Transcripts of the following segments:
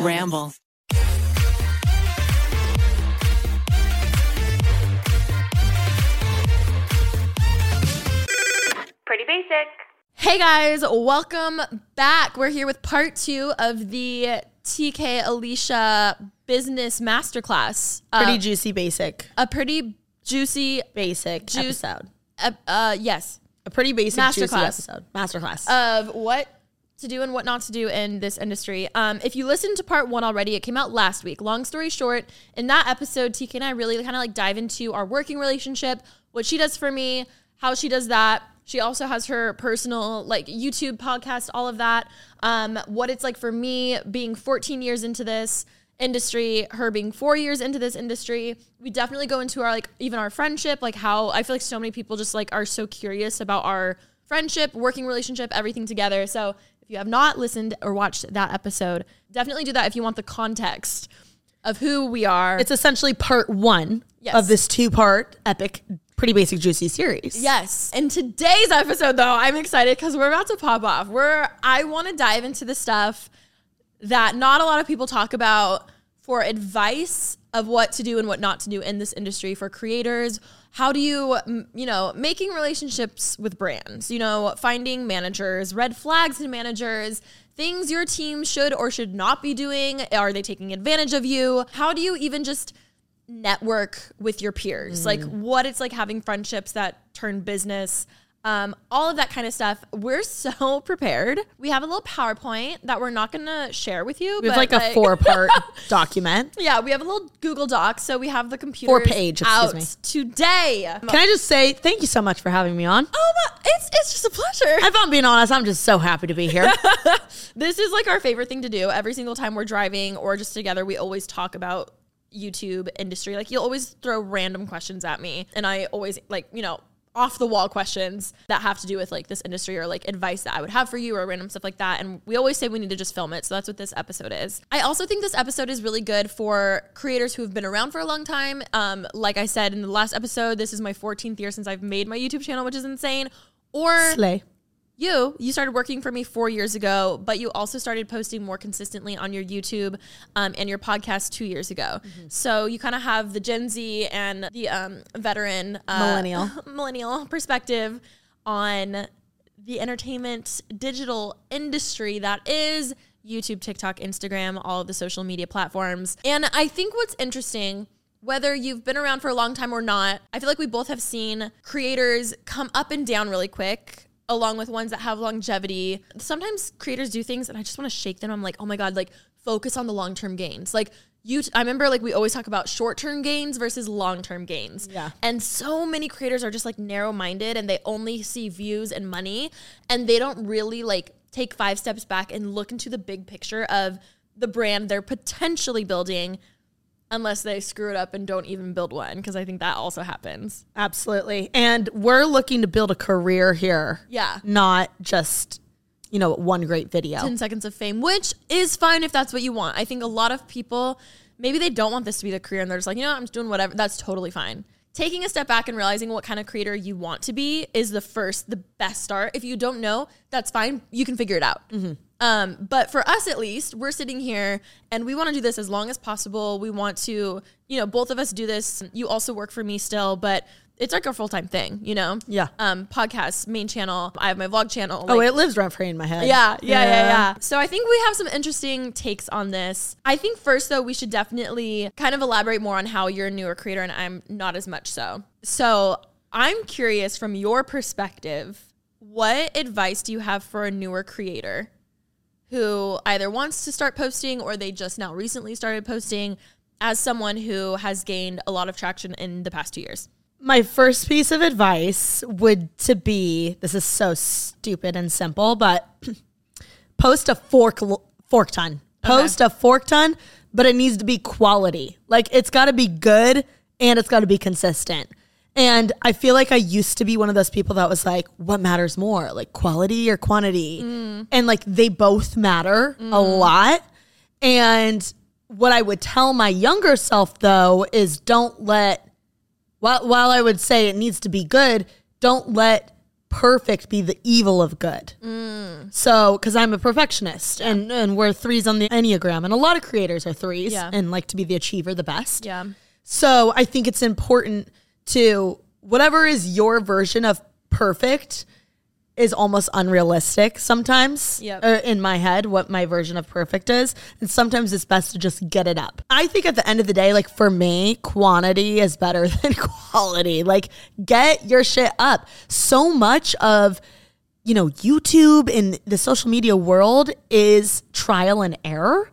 Ramble. Pretty basic. Hey guys, welcome back. We're here with part two of the TK Alisha Business Masterclass. Uh, Pretty juicy basic. a pretty juicy, Basic Juice- episode. uh, uh, yes, A pretty basic juicy Masterclass. episode. Masterclass. of what to do and what not to do in this industry. Um, if you listened to part one already, it came out last week. Long story short, in that episode, TK and I really kind of like dive into our working relationship, what she does for me, how she does that. She also has her personal like YouTube podcast, all of that. Um, what it's like for me being 14 years into this industry, her being four years into this industry. We definitely go into our like even our friendship, like how I feel like so many people just like are so curious about our friendship, working relationship, everything together. So you have not listened or watched that episode, definitely do that if you want the context of who we are. it's essentially part one Yes. of this two part epic, pretty basic juicy series. Yes. In today's episode though, I'm excited because we're about to pop off. We're I want to dive into the stuff that not a lot of people talk about for advice of what to do and what not to do in this industry for creators. How do you, you know, making relationships with brands, you know, finding managers, red flags in managers, things your team should or should not be doing. Are they taking advantage of you? How do you even just network with your peers, like mm. what it's like having friendships that turn business, um, all of that kind of stuff. We're so prepared. We have a little PowerPoint that we're not gonna share with you. We have but like a four part document. Yeah, we have a little Google Doc, so we have the computer Four-page, excuse out me. today. Can I just say thank you so much for having me on? Oh, my, it's it's just a pleasure. If I'm being honest, I'm just so happy to be here. this is like our favorite thing to do every single time we're driving or just together we always talk about youtube industry like you'll always throw random questions at me and i always like you know off the wall questions that have to do with like this industry or like advice that I would have for you or random stuff like that. And we always say we need to just film it. So that's what this episode is. I also think this episode is really good for creators who have been around for a long time. Um, like I said in the last episode, this is my 14th year since I've made my YouTube channel, which is insane. Or Slay. You you started working for me four years ago but you also started posting more consistently on your youtube um, and your podcast two years ago. So you kind of have the gen z and the um, veteran uh, Millennial. millennial perspective on the entertainment digital industry that is youtube tiktok instagram all of the social media platforms. And i think what's interesting whether you've been around for a long time or not, I feel like we both have seen creators come up and down really quick, along with ones that have longevity. Sometimes creators do things and I just want to shake them. I'm like, oh my God, like focus on the long term gains. Like, you, I remember like we always talk about short term gains versus long term gains. Yeah. And so many creators are just like narrow minded and they only see views and money and they don't really like take five steps back and look into the big picture of the brand they're potentially building unless they screw it up and don't even build one because I think that also happens. Absolutely. And we're looking to build a career here. Yeah. Not just, you know, one great video. 10 seconds of fame, which is fine if that's what you want. I think a lot of people maybe they don't want this to be the career and they're just like, you know, I'm just doing whatever. That's totally fine. Taking a step back and realizing what kind of creator you want to be is the first, the best start. If you don't know, that's fine. You can figure it out. Mm-hmm. Um, but for us, at least, we're sitting here and we want to do this as long as possible. We want to, you know, both of us do this. You also work for me still, but it's like a full time thing, you know? Yeah. Um, podcast, main channel. I have my vlog channel. oh, like- it lives rent free in my head. yeah, yeah, yeah, yeah. So I think we have some interesting takes on this. I think first though, we should definitely kind of elaborate more on how you're a newer creator and I'm not as much so. So I'm curious from your perspective, what advice do you have for a newer creator who either wants to start posting or they just now recently started posting as someone who has gained a lot of traction in the past two years? My first piece of advice would to be this is so stupid and simple, but post a fork fork ton. Post a fork ton, but it needs to be quality. Like it's got to be good and it's got to be consistent. And I feel like I used to be one of those people that was like, what matters more, like quality or quantity? And like they both matter a lot. And what I would tell my younger self though is don't let while while I would say it needs to be good, don't let perfect be the evil of good. Mm. So, because I'm a perfectionist and, and we're threes on the Enneagram, and a lot of creators are threes Yeah. and like to be the achiever the best. Yeah. So, I think it's important to whatever is your version of perfect is almost unrealistic sometimes Yep. uh, in my head what my version of perfect is. And sometimes it's best to just get it up. I think at the end of the day like for me quantity is better than quality. Like get your shit up. So much of you know youtube and the social media world is trial and error.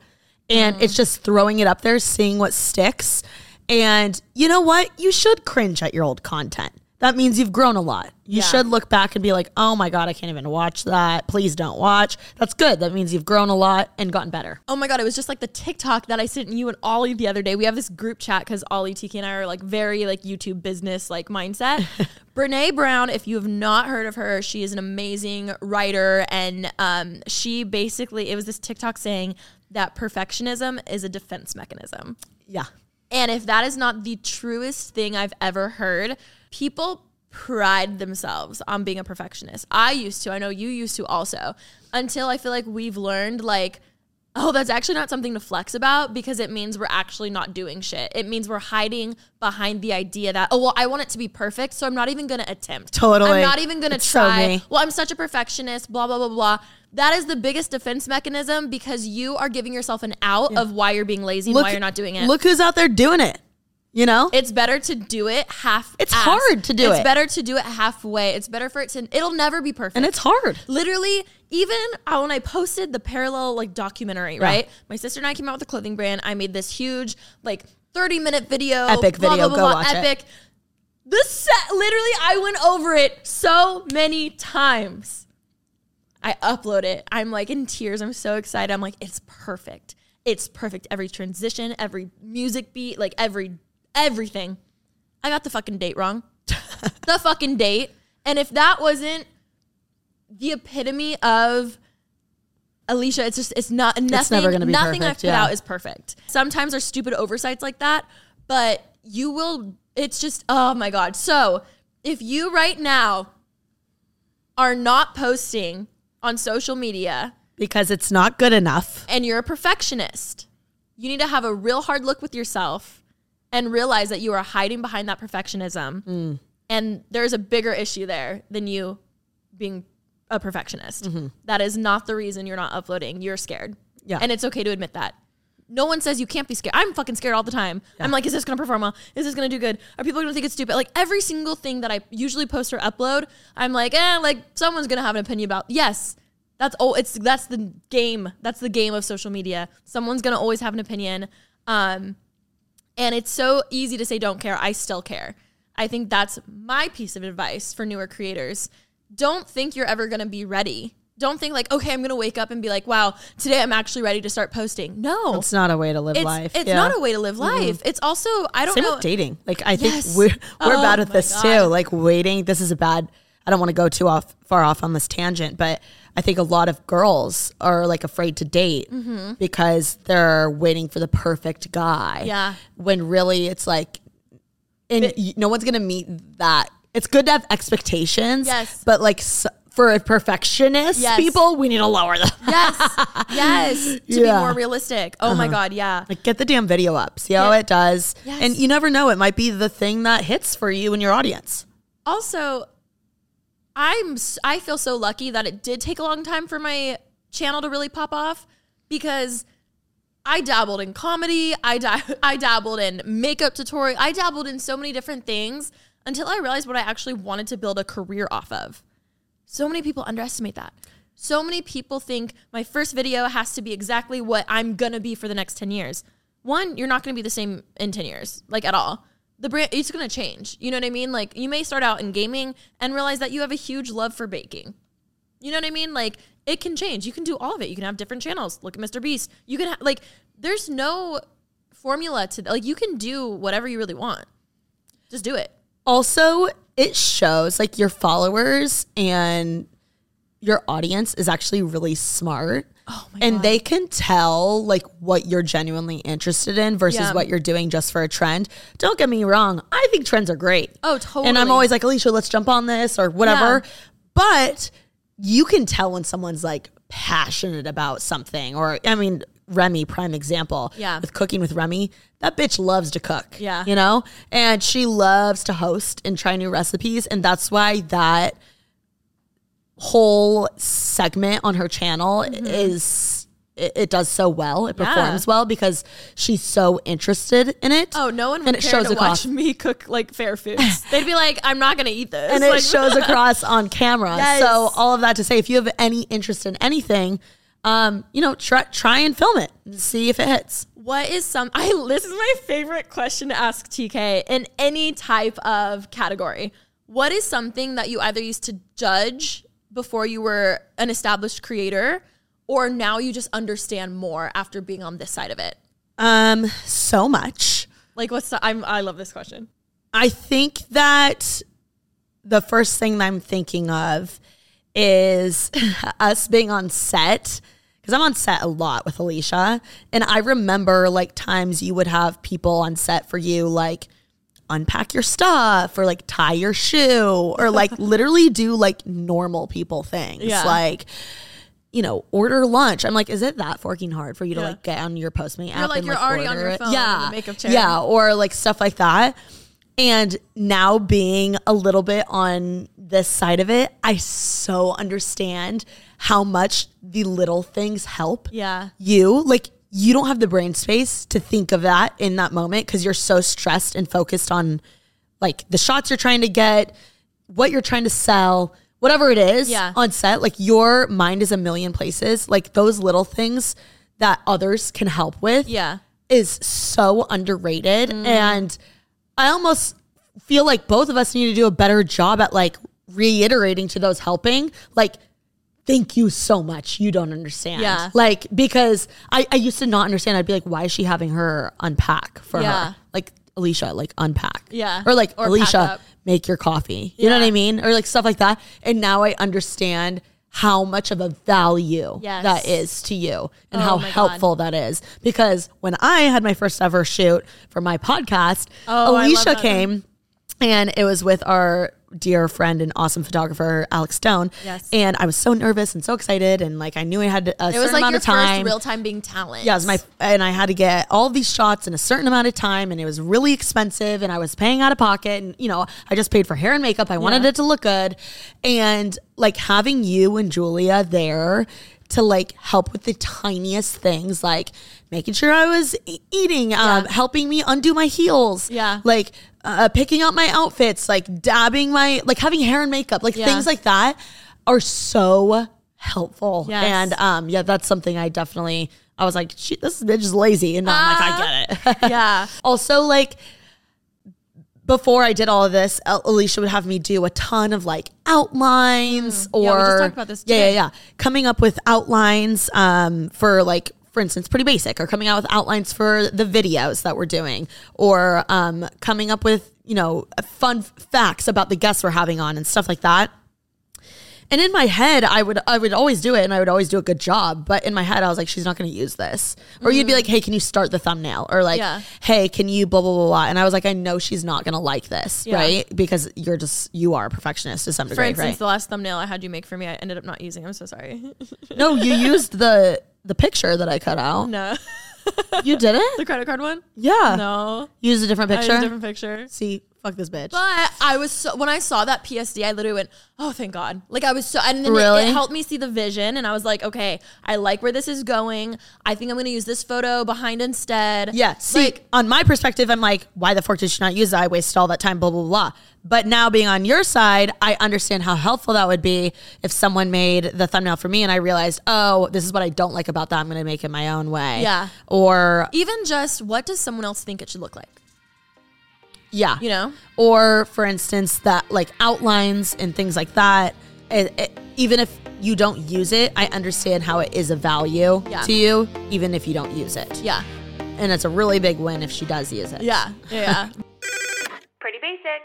And it's just throwing it up there seeing what sticks and you know what you should cringe at your old content that means you've grown a lot. You Yeah. should look back and be like, oh my God, I can't even watch that. Please don't watch. That's good. That means you've grown a lot and gotten better. Oh my god, it was just like the TikTok that I sent you and Ollie the other day. We have this group chat because Ollie, TK, and I are like very like YouTube business like mindset. Brene Brown, if you have not heard of her, she is an amazing writer, and um, she basically it was this TikTok saying that perfectionism is a defense mechanism. Yeah. And if that is not the truest thing I've ever heard, people pride themselves on being a perfectionist. I used to, I know you used to also, until I feel like we've learned like oh, that's actually not something to flex about because it means we're actually not doing shit. It means we're hiding behind the idea that, oh, well, I want it to be perfect, so I'm not even gonna attempt. Totally. I'm not even gonna It's so try. me. well, I'm such a perfectionist, blah, blah, blah, blah. That is the biggest defense mechanism because you are giving yourself an out of why you're being lazy and why you're not doing it. Look who's out there doing it. You know? It's better to do it half. It's hard to do it's it. It's better to do it halfway. It's better for it to. It'll never be perfect. and it's hard. literally even uh, when I posted the parallel like documentary. Right, my sister and I came out with a clothing brand. I made this huge like thirty minute video, Epic blah, video. blah, Go blah, blah, watch it. epic. The set, literally, I went over it so many times. I upload it. I'm like in tears. I'm so excited. I'm like, it's perfect. It's perfect. Every transition, every music beat, like every everything. I got the fucking date wrong. the fucking date. And if that wasn't the epitome of Alisha, it's just it's not nothing. never gonna be nothing perfect, I've put yeah. out is perfect. Sometimes there's stupid oversights like that, but you will. It's just oh my god. So if you right now are not posting on social media Because it's not good enough. and you're a perfectionist, you need to have a real hard look with yourself and realize that you are hiding behind that perfectionism. Mm. And there's a bigger issue there than you being a perfectionist. Mm-hmm. That is not the reason you're not uploading. You're scared. Yeah. And it's okay to admit that. No one says you can't be scared. I'm fucking scared all the time. I'm like, is this gonna perform well? Is this gonna do good? Are people gonna think it's stupid? Like every single thing that I usually post or upload, I'm like, eh, like someone's gonna have an opinion about. Yes, that's oh, it's that's the game. That's the game of social media. Someone's gonna always have an opinion. Um, and it's so easy to say don't care. I still care. I think that's my piece of advice for newer creators. Don't think you're ever to be ready. Don't think like, okay, I'm going to wake up and be like, wow, today I'm actually ready to start posting. No. It's not a way to live it's, life. it's Yeah. not a way to live life. It's also, I don't Same know. with dating. Like I think we're we're Oh bad with my this God. too. Like waiting. This is a bad. I don't want to go too off far off on this tangent, but I think a lot of girls are like afraid to date mm-hmm. because they're waiting for the perfect guy. Yeah. When really it's like, and y- no one's gonna meet that. It's good to have expectations. Yes. But like. s for a perfectionist Yes. people, we need to lower them. yes. Yes. To be more realistic. Oh my uh-huh. God. Yeah. Like get the damn video up. See how Yeah. it does. Yes. And you never know. It might be the thing that hits for you and your audience. also I'm I feel so lucky that it did take a long time for my channel to really pop off because i dabbled in comedy i i dabbled in makeup tutorial i dabbled in so many different things until i realized what i actually wanted to build a career off of so many people underestimate that. So many people think my first video has to be exactly what i'm gonna be for the next 10 years. One you're not gonna be the same in 10 years like at all. The brand it's going to change. You know what i mean? Like you may start out in gaming and realize that you have a huge love for baking. You know what i mean? Like it can change. You can do all of it. You can have different channels. Look at mr beast. You can ha- like there's no formula to like you can do whatever you really want. Just do it. Also, it shows like your followers and your audience is actually really smart. oh my and God. they can tell like what you're genuinely interested in versus Yeah. what you're doing just for a trend. Don't get me wrong. I think trends are great. Oh, totally. And I'm always like, Alisha, let's jump on this or whatever. Yeah. But you can tell when someone's like passionate about something, or I mean, Remi, prime example. Yeah. With cooking with Remi, that bitch loves to cook. Yeah. You know? And she loves to host and try new recipes. And that's why that whole segment on her channel is it, it does so well. It Mm-hmm. Yeah. performs well because she's so interested in it. Oh, no one would and it shows to across watch me cook like fair foods. They'd be like, I'm not gonna eat this. and it Like- shows across on camera. Yes. So all of that to say, if you have any interest in anything, um, you know, try try and film it, and see if it hits. What is some? I this is my favorite question to ask TK in any type of category. What is something that you either used to judge before you were an established creator, or now you just understand more after being on this side of it? Um, so much. Like, what's the? I'm. I love this question. I think that the first thing that I'm thinking of is us being on set because I'm on set a lot with Alisha. And I remember like times you would have people on set for you, like unpack your stuff or like tie your shoe or like literally do like normal people things. Yeah. Like, you know, order lunch. I'm like, is it that fucking hard for you to like get on your Postmate app? like, and, you're already on your it? phone in Yeah. makeup chair. Yeah. Or like stuff like that. And now being a little bit on this side of it, I so understand how much the little things help Yeah. you. Like you don't have the brain space to think of that in that moment because you're so stressed and focused on like the shots you're trying to get, what you're trying to sell, whatever it is Yeah. on set. Like your mind is a million places. Like those little things that others can help with Yeah. is so underrated mm-hmm. and i almost feel like both of us need to do a better job at like reiterating to those helping like thank you so much. You don't understand. Yeah. like because i i used to not understand. I'd be like why is she having her unpack for Yeah. her like alisha like unpack. Yeah. or like Or alisha make your coffee. You know what i mean? Or like stuff like that. And now i understand how much of a value Yes. that is to you and Oh how my God. helpful that is. Because when I had my first ever shoot for my podcast, Oh, Alisha came and it was with our dear friend and awesome photographer Alex Stone. Yes. And I was so nervous and so excited and like I knew I had a It certain was like amount your of time. first real time being talent. Yeah, it was my and I had to get all these shots in a certain amount of time, and it was really expensive, and I was paying out of pocket, and you know I just paid for hair and makeup. I wanted Yeah. it to look good, and like having you and Julia there to like help with the tiniest things, like making sure I was e- eating, um, Yeah. helping me undo my heels, Yeah. like uh, picking out my outfits, like dabbing my like having hair and makeup, like Yeah. things like that are so helpful. Yes. And um, yeah, that's something I definitely. I was like, this bitch is lazy, and now I'm like, I get it. yeah. also, like before I did all of this, Alisha would have me do a ton of like outlines or Mm. Yeah, we just talked about this Yeah, yeah, yeah. Coming up with outlines um, for like. For instance, pretty basic, or coming out with outlines for the videos that we're doing, or um, coming up with you know fun facts about the guests we're having on and stuff like that. And in my head, I would I would always do it, and I would always do a good job. But in my head, I was like, she's not going to use this. Or you'd be like, hey, can you start the thumbnail? Or like, Mm. Yeah. hey, can you blah blah blah blah? And I was like, I know she's not going to like this, Yeah. right? Because you're just you are a perfectionist to some degree. For instance, right? the last thumbnail I had you make for me, I ended up not using. I'm so sorry. no, you used the the picture that I cut out. no, You did it? the credit card one. Yeah. No, Use a different I used picture. a different picture. See, fuck this bitch. But I was so when I saw that PSD, I literally went, "Oh, thank God!" Like I was so, and then it- Really? it, helped me see the vision, and I was like, "Okay, I like where this is going. I think I'm going to use this photo behind instead." Yeah. See, like on my perspective, I'm like, why the fuck did she not use that? I wasted all that time, blah, blah, blah. But now being on your side, I understand how helpful that would be if someone made the thumbnail for me and I realized, oh, this is what I don't like about that. I'm going to make it my own way. Yeah. Or, even just what does someone else think it should look like? Yeah. You know? Or, for instance, that like outlines and things like that. It, it- even if you don't use it, I understand how it is a value Yeah. to you, even if you don't use it. Yeah, And it's a really big win if she does use it. yeah, yeah. yeah. Pretty basic.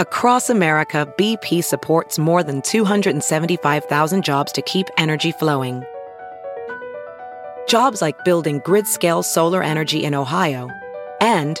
Across America, BP supports more than 275,000 jobs to keep energy flowing. Jobs like building grid scale solar energy in Ohio and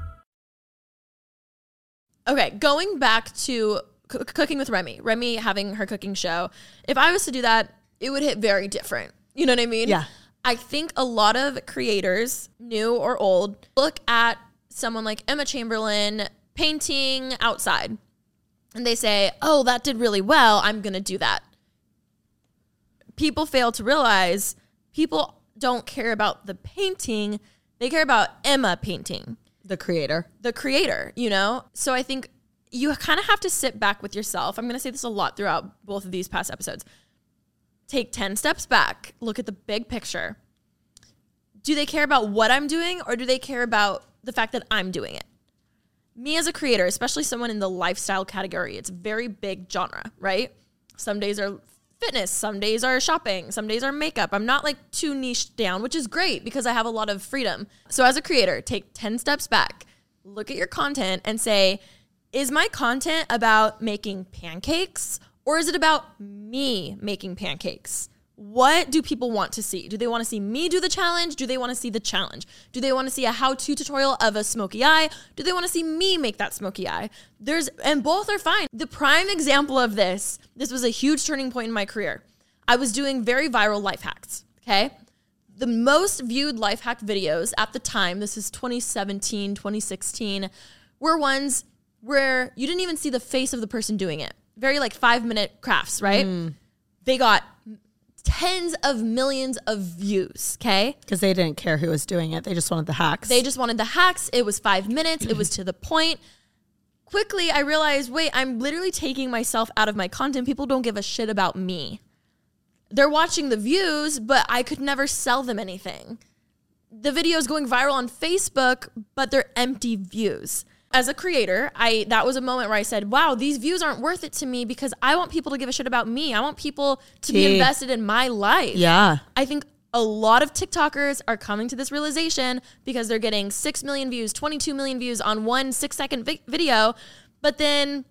Okay, going back to c- cooking with Remi, Remi having her cooking show. If I was to do that, it would hit very different. You know what I mean? Yeah. I think a lot of creators, new or old, look at someone like Emma Chamberlain painting outside and they say, oh, that did really well. I'm going to do that. People fail to realize people don't care about the painting, they care about Emma painting The creator. the creator, you know? So I think you kind of have to sit back with yourself. I'm going to say this a lot throughout both of these past episodes. Take 10 steps back, look at the big picture. Do they care about what I'm doing or do they care about the fact that I'm doing it? Me as a creator, especially someone in the lifestyle category, it's very big genre, right? Some days are fitness, some days are shopping, some days are makeup. I'm not like too niche down, which is great because I have a lot of freedom. So as a creator, take 10 steps back, look at your content and say, is my content about making pancakes or is it about me making pancakes? What do people want to see? Do they want to see me do the challenge? Do they want to see the challenge? Do they want to see a how to tutorial of a smoky eye? Do they want to see me make that smoky eye? There's, and both are fine. The prime example of this, this was a huge turning point in my career. I was doing very viral life hacks, okay? The most viewed life hack videos at the time, this is 2017, 2016, were ones where you didn't even see the face of the person doing it. Very like five minute crafts, right? Mm. They got tens of millions of views, okay? Because they didn't care who was doing it. They just wanted the hacks. They just wanted the hacks. It was five minutes, it was to the point. Quickly, I realized wait, I'm literally taking myself out of my content. People don't give a shit about me. They're watching the views, but I could never sell them anything. The video is going viral on Facebook, but they're empty views. As a creator, I that was a moment where I said, "Wow, these views aren't worth it to me because I want people to give a shit about me. I want people to be invested in my life." yeah. I think a lot of TikTokers are coming to this realization because they're getting 6 million views, 22 million views on one six second vi- video, but then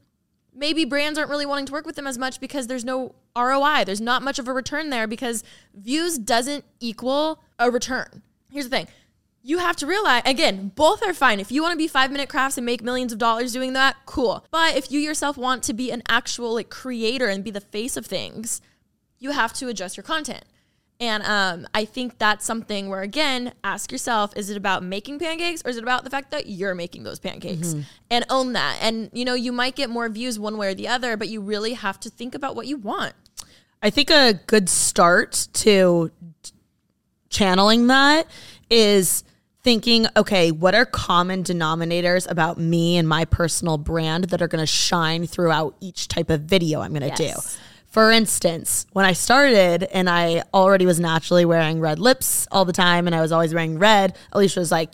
maybe brands aren't really wanting to work with them as much because there's no ROI. There's not much of a return there because views doesn't equal a return. Here's the thing. You have to realize again, both are fine. If you want to be 5-minute crafts and make millions of dollars doing that, cool. But if you yourself want to be an actual like creator and be the face of things, you have to adjust your content. And um, I think that's something where, again, ask yourself is it about making pancakes or is it about the fact that you're making those pancakes? And own that. And, you know, you might get more views one way or the other, but you really have to think about what you want. I think a good start to channeling that is thinking, okay, what are common denominators about me and my personal brand that are going to shine throughout each type of video I'm going to Yes. do? For instance, when I started and I already was naturally wearing red lips all the time and I was always wearing red, Alicia was like,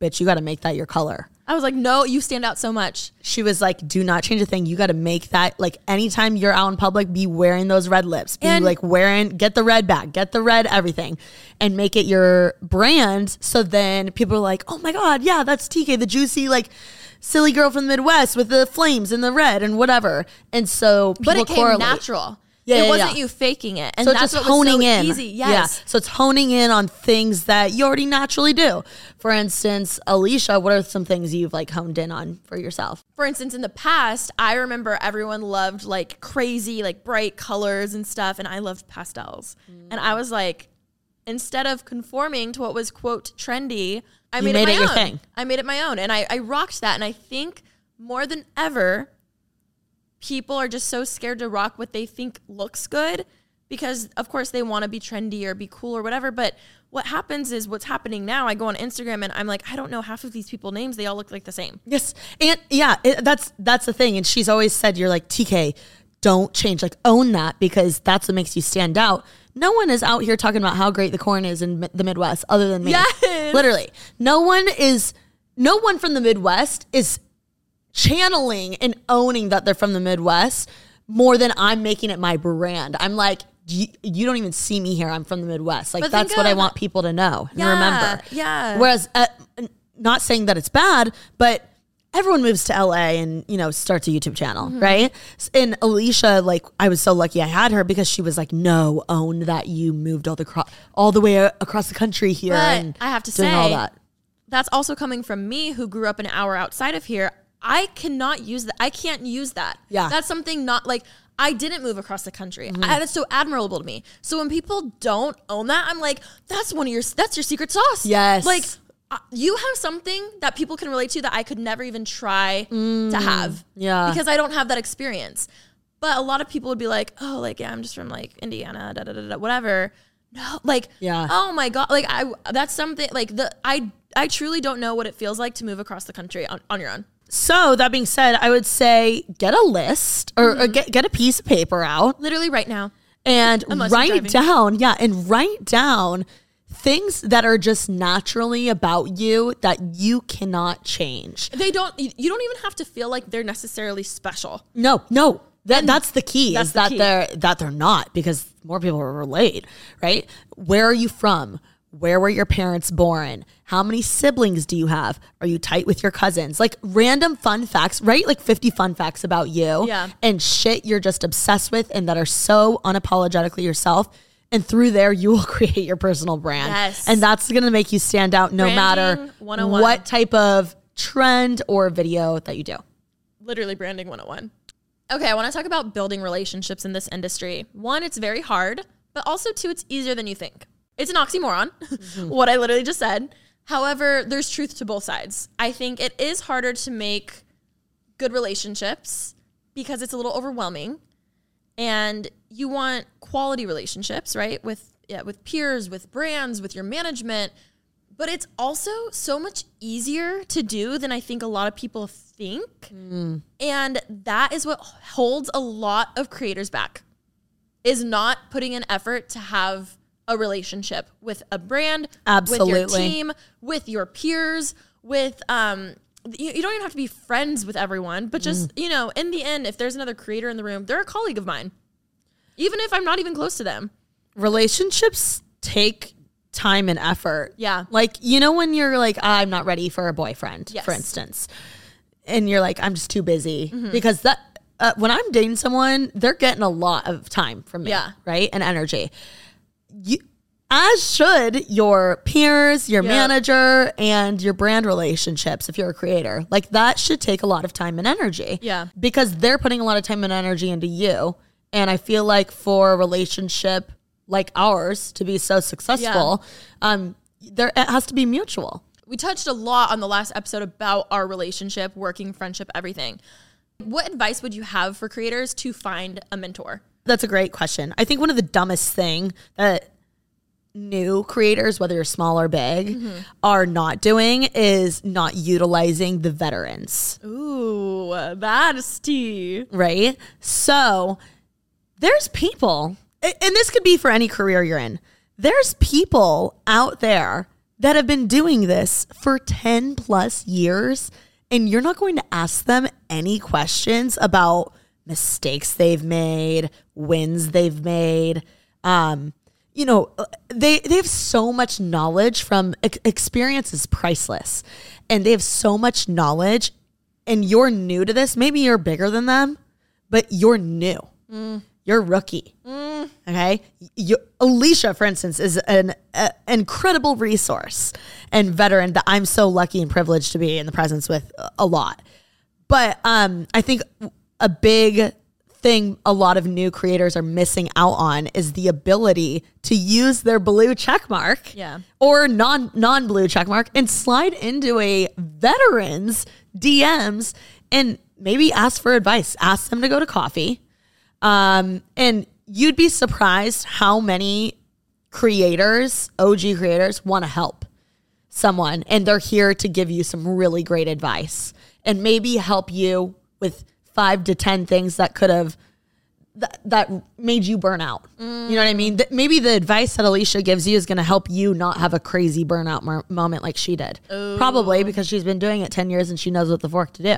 bitch, you got to make that your color I was like, no, you stand out so much. she was like, "Do not change a thing. You got to make that like anytime you're out in public, be wearing those red lips. Be And- like wearing, get the red back, get the red everything, and make it your brand. So then people are like, "Oh my god, yeah, that's TK, the juicy like." Silly girl from the Midwest with the flames and the red and whatever, and so people But it came correlate. natural. Yeah, it yeah, wasn't yeah. you faking it. And So that's just what was honing so in. easy. Yes. Yeah. So it's honing in on things that you already naturally do. For instance, Alisha, what are some things you've like honed in on for yourself? for instance, in the past, I remember everyone loved like crazy, like bright colors and stuff, and I loved pastels. Mm. And I was like, instead of conforming to what was quote trendy, I made, made it it my your own. thing. I made it my own, and I, I rocked that. And I think more than ever, people are just so scared to rock what they think looks good because of course they want to be trendy or be cool or whatever. But what happens is what's happening now. I go on Instagram and I'm like, I don't know half of these people names. They all look like the same. Yes, and yeah, it, that's that's the thing. And she's always said, "You're like TK, don't change. Like own that because that's what makes you stand out." No one is out here talking about how great the corn is in the Midwest, other than me. Yes. Literally, no one is. No one from the Midwest is channeling and owning that they're from the Midwest more than I'm making it my brand. I'm like. You, you don't even see me here. I'm from the Midwest. Like But that's what I want people to know and Yeah, remember. yeah. Whereas, uh, not saying that it's bad, but everyone moves to LA and you know starts a YouTube channel, Mm-hmm. right? And Alisha, like I was so lucky I had her because she was like, "No, own that you moved all the cro- all the way across the country here." But and I have to doing all say- that. That's also coming from me who grew up an hour outside of here. I cannot use that. I can't use that. Yeah. That's something not like I didn't move across the country. Mm-hmm. I, that's so admirable to me. So when people don't own that, I'm like, that's one of your that's your secret sauce. Yes. Like uh, you have something that people can relate to that I could never even try to have. Mm, yeah. Because I don't have that experience. But a lot of people would be like, oh, like, yeah, I'm just from like Indiana, da da da da, whatever. No, like, Yeah. oh my god, like I, that's something like the I, I truly don't know what it feels like to move across the country on, on your own. So that being said, I would say get a list or, or mm-hmm. get get a piece of paper out Literally right now. and write down, yeah, and write down things that are just naturally about you that you cannot change. They don't. You you don't even have to feel like they're necessarily special. No, no. That that's the key That's is the that key. they're that they're not because more people relate, right? Where are you from? Where were your parents born? How many siblings do you have? Are you tight with your cousins? Like random fun facts, right? Like 50 fun facts about you Yeah. and shit you're just obsessed with and that are so unapologetically yourself. And through there, you will create your personal brand. Yes. And that's going to make you stand out no matter Branding 101. what type of trend or video that you do. Literally branding 101. Okay, I want to talk about building relationships in this industry. One, it's very hard, but also two, it's easier than you think. It's an oxymoron, mm-hmm. what I literally just said. However, there's truth to both sides. I think it is harder to make good relationships because it's a little overwhelming and you want quality relationships, right? With yeah, with peers, with brands, with your management. But it's also so much easier to do than I think a lot of people think. Mm. And that is what holds a lot of creators back. Is not putting an effort to have a relationship with a brand, with your team, with your peers, with um you, you don't even have to be friends with everyone, but just, you know, in the end, if there's another creator in the room, they're a colleague of mine. Even if I'm not even close to them. relationships take time and effort. Yeah. Like, you know, when you're like, I'm not ready for a boyfriend, Yes. for instance, and you're like, I'm just too busy Mm-hmm. because that, uh, when I'm dating someone, they're getting a lot of time from me, Yeah. right? And energy. You, as should your peers, your Yep. manager, and your brand relationships if you're a creator. Like that should take a lot of time and energy. Yeah. Because they're putting a lot of time and energy into you. And I feel like for a relationship like ours to be so successful, um, there it has to be mutual. We touched a lot on the last episode about our relationship, working, friendship, everything. What advice would you have for creators to find a mentor? That's a great question. I think one of the dumbest thing that new creators, whether you're small or big, mm-hmm. are not doing is not utilizing the veterans. Ooh, that's tea. right? So there's people, and this could be for any career you're in. There's people out there that have been doing this for 10 plus years, and you're not going to ask them any questions about mistakes they've made, wins they've made. Um, you know, they they have so much knowledge from ex- experience is priceless, and they have so much knowledge. And you're new to this. Maybe you're bigger than them, but you're new. You're rookie. Okay. You, Alisha, for instance, is an incredible resource and veteran that I'm so lucky and privileged to be in the presence with a- a lot. But um, I think a big thing a lot of new creators are missing out on is the ability to use their blue check mark Yeah. or non non blue check mark and slide into a veterans DMs and maybe ask for advice. Ask them to go to coffee. Um, and you'd be surprised how many creators, OG creators, want to help someone and they're here to give you some really great advice and maybe help you with five to 10 things that could have that, that made you burn out. You know what I mean? That maybe the advice that Alisha gives you is going to help you not have a crazy burnout moment like she did. Probably because she's been doing it 10 years and she knows what the fork to do.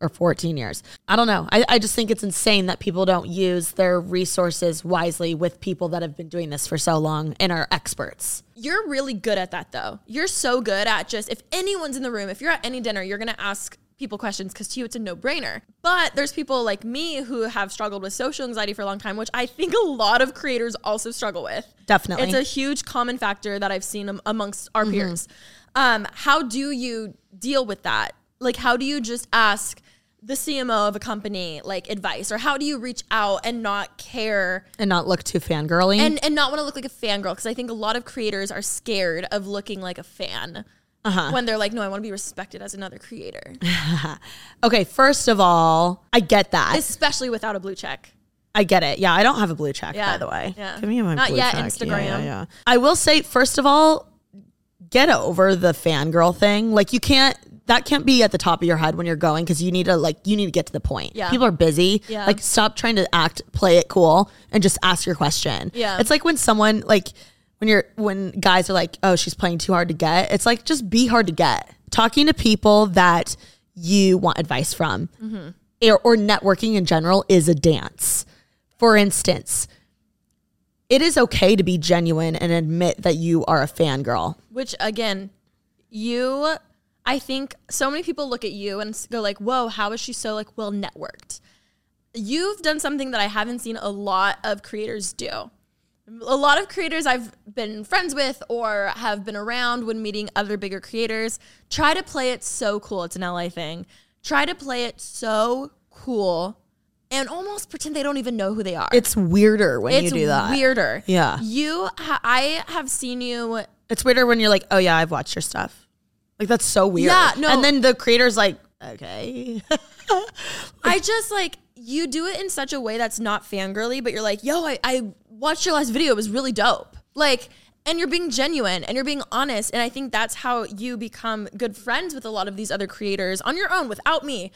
Or 14 years. I don't know. I, I just think it's insane that people don't use their resources wisely with people that have been doing this for so long and are experts. You're really good at that though. You're so good at just if anyone's in the room, if you're at any dinner, you're gonna ask people questions because to you it's a no-brainer. But there's people like me who have struggled with social anxiety for a long time, which I think a lot of creators also struggle with. Definitely. It's a huge common factor that I've seen amongst our peers. Um, how do you deal with that? Like, how do you just ask the CMO of a company like advice, or how do you reach out and not care And not look too fangirly. and and not want to look like a fangirl? Because I think a lot of creators are scared of looking like a fan Uh-huh. when they're like, no, I want to be respected as another creator, okay, first of all, I get that. especially without a blue check. I get it. Yeah, I don't have a blue check, Yeah, by the way. yeah. Give me my Not blue yet, check. Instagram. Yeah, yeah, yeah. I will say, first of all, get over the fangirl thing. Like, you can't. That can't be at the top of your head when you're going because you need to like you need to get to the point. Yeah. People are busy. Yeah. Like stop trying to act play it cool and just ask your question. Yeah. It's like when someone like when you're when guys are like, "Oh, she's playing too hard to get." It's like just be hard to get. Talking to people that you want advice from Mm-hmm. or, or networking in general is a dance. For instance, it is okay to be genuine and admit that you are a fangirl. Which again, you, I think so many people look at you and go like, "Whoa, how is she so like well networked?" You've done something that I haven't seen a lot of creators do. A lot of creators I've been friends with or have been around when meeting other bigger creators try to play it so cool. It's an LA thing. Try to play it so cool and almost pretend they don't even know who they are. It's weirder when it's you do that. weirder. Yeah. You, ha- I have seen you It's weirder when you're like, "Oh yeah, I've watched your stuff." Like that's so weird. Yeah, no. And then the creator's like, "Okay." I just like you do it in such a way that's not fangirly, but you're like, yo, I, I watched your last video. It was really dope. Like, and you're being genuine and you're being honest. And I think that's how you become good friends with a lot of these other creators on your own without me.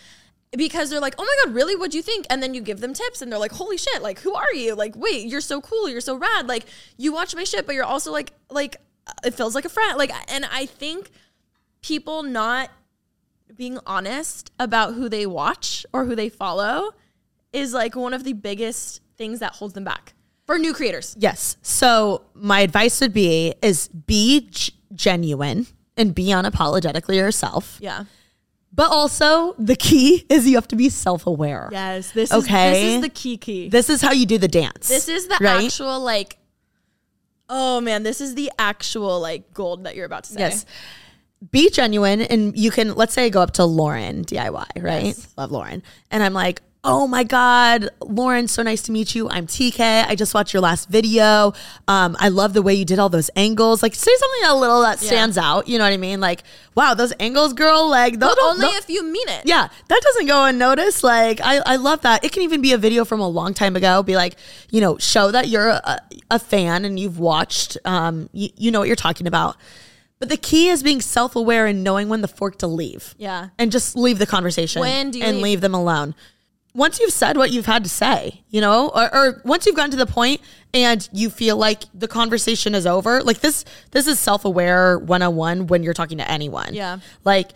Because they're like, oh my God, really? What'd you think? And then you give them tips and they're like, holy shit, like, who are you? Like, wait, you're so cool. You're so rad. Like, you watch my shit, but you're also like, like, it feels like a friend. Like, and I think people not being honest about who they watch or who they follow is like one of the biggest things that holds them back for new creators. Yes. So my advice would be is be g- genuine and be unapologetically yourself. Yeah. But also the key is you have to be self-aware. Yes. This Okay. is this is the key key. This is how you do the dance. This is the right? actual like Oh man, this is the actual like gold that you're about to say. Yes. Be genuine and you can let's say I go up to Lauren DIY, right? Love Lauren. And I'm like, "Oh my god, Lauren, so nice to meet you. I'm TK. I just watched your last video. Um I love the way you did all those angles. Like say something a little that stands out, you know what I mean? Like, wow, those angles, girl, like those But only tho- if you mean it. yeah, that doesn't go unnoticed. Like, I, I love that. It can even be a video from a long time ago. Be like, you know, show that you're a, a fan and you've watched, um, you, you know what you're talking about. But the key is being self aware and knowing when the fork to leave. Yeah. And just leave the conversation When do you and leave? leave them alone. Once you've said what you've had to say, you know, or, or once you've gotten to the point and you feel like the conversation is over, like this, this is self aware 101 when you're talking to anyone. Yeah. Like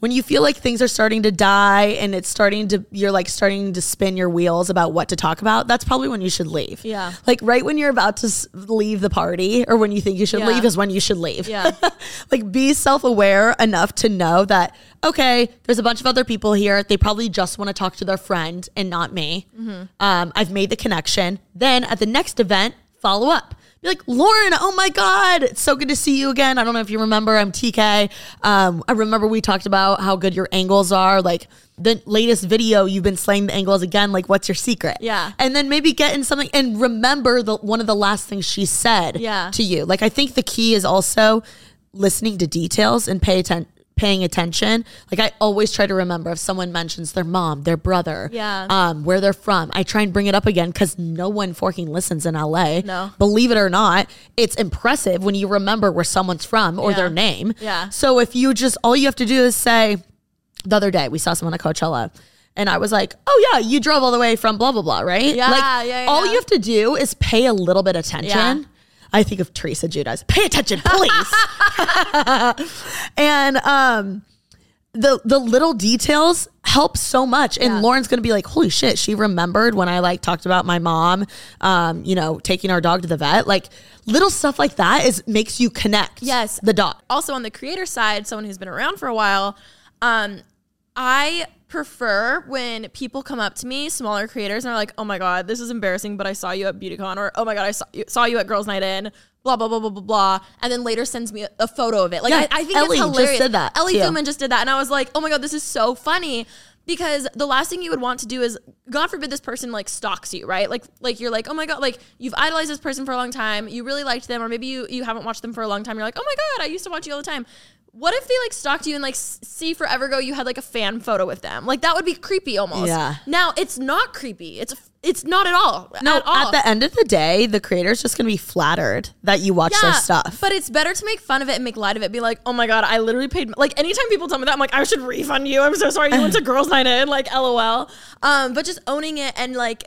when you feel like things are starting to die and it's starting to, you're like starting to spin your wheels about what to talk about, that's probably when you should leave. Yeah. Like right when you're about to leave the party or when you think you should Yeah. leave is when you should leave. Yeah. like be self aware enough to know that, okay, there's a bunch of other people here. They probably just want to talk to their friend and not me. Mm-hmm. Um, I've made the connection. Then at the next event, follow up. Be like, Lauren, oh my God, it's so good to see you again. I don't know if you remember, I'm TK. Um, I remember we talked about how good your angles are. Like the latest video, you've been slaying the angles again. Like, what's your secret? Yeah. And then maybe get in something and remember the one of the last things she said Yeah. to you. Like, I think the key is also listening to details and pay attention paying attention. Like I always try to remember if someone mentions their mom, their brother, Yeah. um, where they're from. I try and bring it up again because no one forking listens in LA. No. Believe it or not, it's impressive when you remember where someone's from or Yeah. their name. Yeah. So if you just all you have to do is say, the other day we saw someone at Coachella. And I was like, "Oh yeah, you drove all the way from blah blah blah, right?" Yeah, like yeah, all you have to do is pay a little bit attention. Yeah. I think of Teresa Judas. Pay attention, please. and um the the little details help so much and Yeah. lauren's gonna be like holy shit she remembered when i like talked about my mom um you know taking our dog to the vet like little stuff like that is makes you connect Yes. the dot also on the creator side, someone who's been around for a while, um, I prefer when people come up to me, smaller creators, and are like, "Oh my god, this is embarrassing," but I saw you at BeautyCon, or "Oh my god, I saw you, saw you at Girls Night In." Blah blah blah blah blah blah, and then later sends me a, a photo of it. Like Yeah, I, I think Ellie it's just hilarious. did that, Ellie. Thuman just did that, and I was like, "Oh my god, this is so funny." Because the last thing you would want to do is, God forbid, this person like stalks you, right? Like, like you're like, oh my god, like you've idolized this person for a long time, you really liked them, or maybe you you haven't watched them for a long time. You're like, oh my god, I used to watch you all the time. What if they like stalked you and like see forever ago you had like a fan photo with them? Like that would be creepy almost. Yeah. Now it's not creepy. It's it's not at all. no at all. at the end of the day the creator's just gonna be flattered that you watch their stuff But it's better to make fun of it and make light of it. Be like, oh my god, I literally paid. Like anytime people tell me that, I'm like, I should refund you. I'm so sorry. You went to girls' night in. Like, lol. Um, but just owning it and like.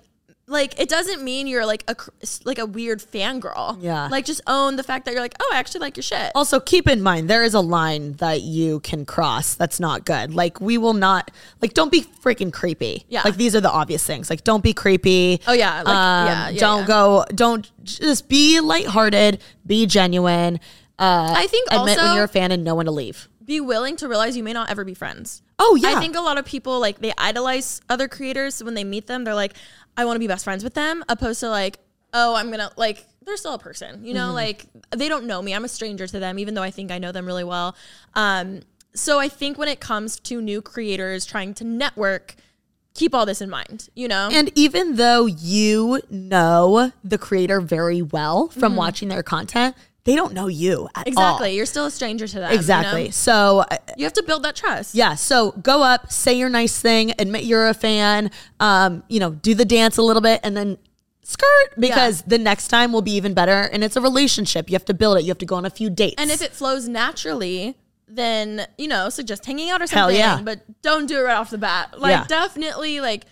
Like it doesn't mean you're like a like a weird fangirl. Yeah. Like just own the fact that you're like, oh, I actually like your shit. Also, keep in mind there is a line that you can cross that's not good. Like we will not like don't be freaking creepy. Yeah. Like these are the obvious things. Like don't be creepy. Oh, yeah, like, Um, yeah, yeah, don't yeah. go don't just be lighthearted, be genuine. Uh I think admit when you're a fan and know when to leave. Be willing to realize you may not ever be friends. Oh yeah. I think a lot of people like they idolize other creators. So when they meet them, they're like, I want to be best friends with them, opposed to like, oh, I'm gonna like they're still a person, you know, Mm-hmm. like they don't know me. I'm a stranger to them, even though I think I know them really well. Um, so I think when it comes to new creators trying to network, keep all this in mind, you know? and even though you know the creator very well from watching their content, they don't know you at all. Exactly. You're still a stranger to them. you know? Exactly. So uh, You have to build that trust. Yeah. So go up, say your nice thing, admit you're a fan, um, you know, do the dance a little bit and then skirt because the next time will be even better. And it's a relationship. You have to build it. You have to go on a few dates. And if it flows naturally, then you know, suggest hanging out or Hell something. yeah. But don't do it right off the bat. Like Yeah. definitely, like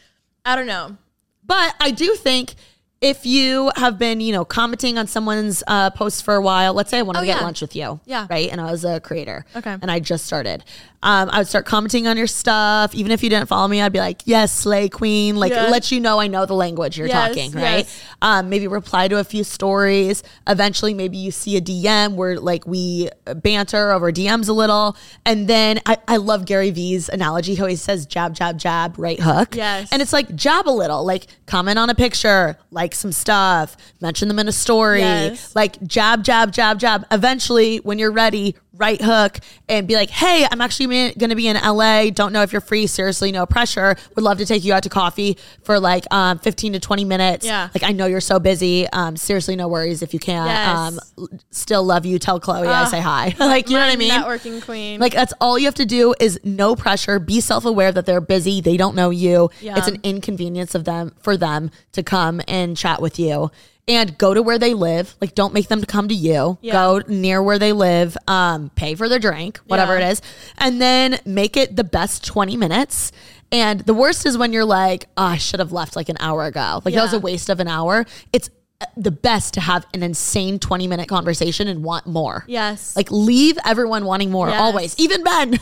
I don't know. but I do think if you have been, you know, commenting on someone's uh, post for a while, let's say I wanted Oh, to get yeah. lunch with you. Yeah. Right. And I was a creator. Okay. And I just started. Um, I would start commenting on your stuff. Even if you didn't follow me, I'd be like, yes, slay queen. Like, Yeah. let you know I know the language you're Yes, talking. Right. yes. Um, maybe reply to a few stories. Eventually, maybe you see a DM where like we banter over DMs a little. And then I, I love Gary Vee's analogy. How he says jab, jab, jab, right hook. Yes. And it's like jab a little, like comment on a picture, like some stuff, mention them in a story, Yes. like jab, jab, jab, jab. Eventually, when you're ready, right hook and be like, hey, I'm actually going to be in LA. Don't know if you're free. Seriously, no pressure. Would love to take you out to coffee for like um, 15 to 20 minutes. Yeah. Like, I know you're so busy. Um, seriously, no worries if you can't. Yes. Um, still love you. Tell Chloe I say hi. like, you know what I mean? Networking queen. Like that's all you have to do is no pressure. Be self-aware that they're busy. They don't know you. Yeah. It's an inconvenience of them for them to come and chat with you. And go to where they live. Like don't make them come to you. Yeah. Go near where they live. Um, pay for their drink, whatever Yeah. it is. And then make it the best 20 minutes. And the worst is when you're like, oh, I should have left like an hour ago. Like that was a waste of an hour. It's uh, the best to have an insane 20 minute conversation and want more. yes. Like leave everyone wanting more Yes. always, even Ben. leave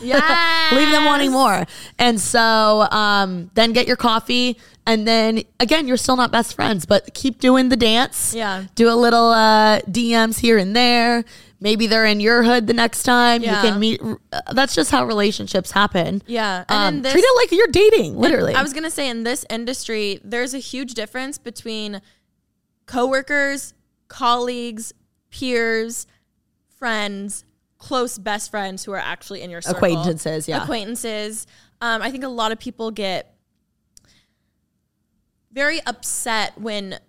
them wanting more. And so um, then get your coffee. And then again, you're still not best friends, but keep doing the dance. Yeah. Do a little uh, DMs here and there. Maybe they're in your hood the next time. Yeah. You can meet. uh, That's just how relationships happen. Yeah. And Um, this- treat it like you're dating, literally. I was gonna say in this industry, there's a huge difference between coworkers, colleagues, peers, friends, close best friends who are actually in your circle. Acquaintances, yeah. Acquaintances. Um, I think a lot of people get very upset when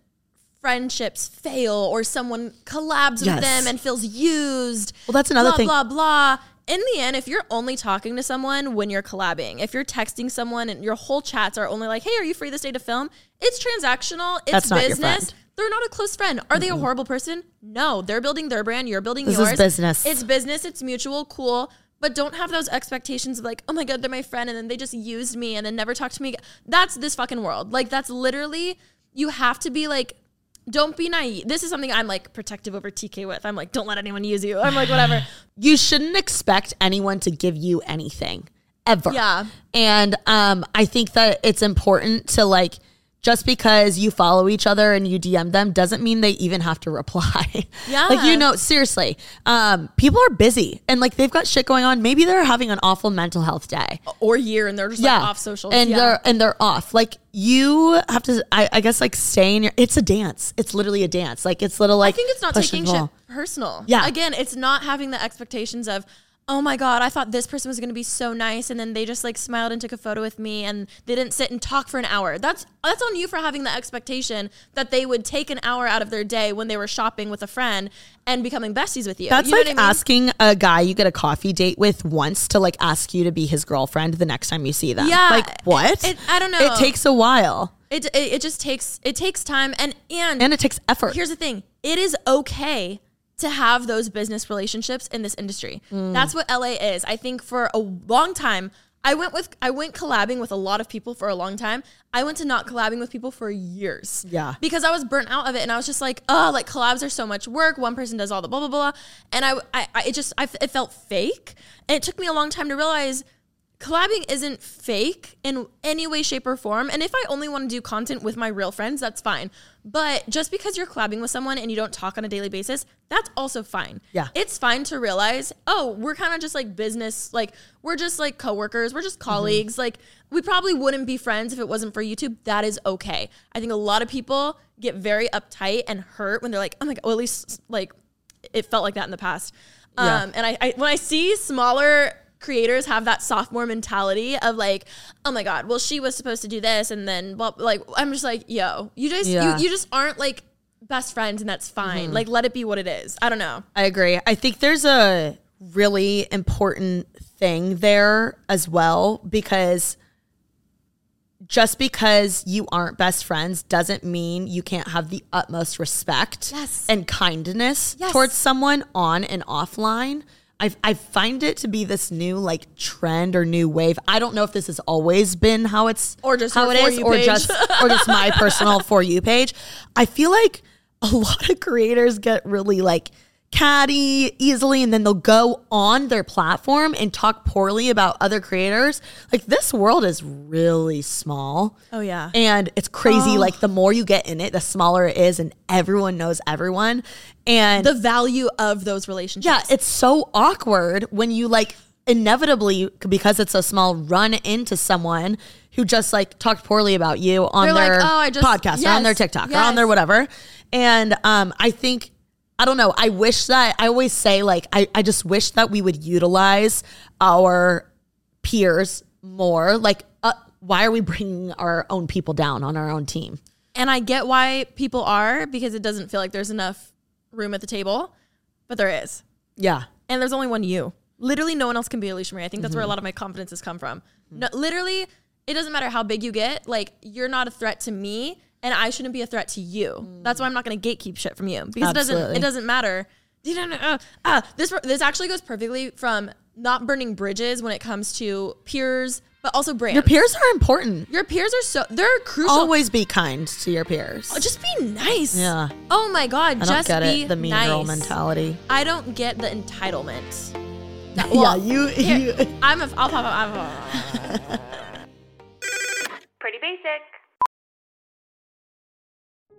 friendships fail or someone collabs Yes. with them and feels used. Well, that's another blah, thing. Blah blah in the end, if you're only talking to someone when you're collabing, if you're texting someone and your whole chats are only like, "Hey, are you free this day to film?" It's transactional. It's That's business. They're not a close friend. Are they a horrible person? No, they're building their brand. You're building This is business. It's business. It's mutual. Cool. But don't have those expectations of like, oh my god, they're my friend, and then they just used me and then never talked to me. again. That's this fucking world. Like that's literally you have to be like don't be naive. This is something I'm like protective over TK with. I'm like, don't let anyone use you. I'm like, whatever. you shouldn't expect anyone to give you anything ever. Yeah. And um, I think that it's important to like just because you follow each other and you DM them doesn't mean they even have to reply. Yeah. like you know, seriously. Um, people are busy and like they've got shit going on. Maybe they're having an awful mental health day. or year and they're just yeah. like off socials. And yeah. they're and they're off. Like you have to I, I guess like stay in your it's a dance. It's literally a dance. Like it's little like I think it's not taking shit personal. Yeah. Again, it's not having the expectations of, oh my God, I thought this person was gonna be so nice and then they just like smiled and took a photo with me and they didn't sit and talk for an hour. That's that's on you for having the expectation that they would take an hour out of their day when they were shopping with a friend and becoming besties with you. That's You know like what I mean? asking a guy you get a coffee date with once to like ask you to be his girlfriend the next time you see them. Yeah, Like what? it- I don't know. It takes a while It, it it just takes it takes time and and and it takes effort. Here's the thing it is okay to have those business relationships in this industry. Mm. That's what LA is. I think for a long time, I went with I went collabing with a lot of people for a long time. I went to not collabing with people for years. Yeah. Because I was burnt out of it and I was just like, oh, like collabs are so much work. One person does all the blah blah blah. And I I, I it just I, it felt fake. And it took me a long time to realize collabing isn't fake in any way shape or form and if i only want to do content with my real friends that's fine. But just because you're collabing with someone and you don't talk on a daily basis that's also fine. Yeah. it's fine to realize oh we're kind of just like business like we're just like coworkers we're just colleagues like we probably wouldn't be friends if it wasn't for youtube that is okay. I think a lot of people get very uptight and hurt when they're like oh my god well at least like it felt like that in the past. Yeah. um, and I, I when I see smaller creators have that sophomore mentality of like, oh my god, well she was supposed to do this, and then well, like I'm just like, yo, you just Yeah. Mm-hmm. you, you just aren't like best friends, and that's fine. Like let it be what it is. I don't know. I agree. I think there's a really important thing there as well because just because you aren't best friends doesn't mean you can't have the utmost respect Yes. and kindness Yes. towards someone on and offline. I, I find it to be this new like trend or new wave. I don't know if this has always been how it's Or just how it is, or page. just or just my personal for you page. I feel like a lot of creators get really like catty easily and then they'll go on their platform and talk poorly about other creators. Like this world is really small. Oh, yeah. And it's crazy. Like the more you get in it, the smaller it is and everyone knows everyone. And The value of those relationships. yeah, it's so awkward when you like inevitably because it's so small run into someone who just like talked poorly about you on They're like, their "Oh, I just- podcast or on their yes, TikTok or on their whatever. And um I think I don't know, I wish that I always say like I, I just wish that we would utilize our peers more. Like uh, why are we bringing our own people down on our own team? and I get why people are because it doesn't feel like there's enough room at the table, but there is. Yeah. and there's only one you. Literally, no one else can be Alisha Marie. I think that's Mm-hmm. where a lot of my confidence has come from. No, literally, it doesn't matter how big you get. Like, you're not a threat to me, and I shouldn't be a threat to you. That's why I'm not going to gatekeep shit from you because it doesn't. Mm. It doesn't matter. You don't know. Uh, ah, this this actually goes perfectly from not burning bridges when it comes to peers, but also brands. Your peers are important. Your peers are so they're crucial. Always be kind to your peers. Oh, just be nice. Yeah. Oh my god. I don't get be it. The mean nice. girl mentality. I don't get the entitlement. That- yeah, well, you, here, you I'm a. I'll pop up. I'm a, Pretty basic.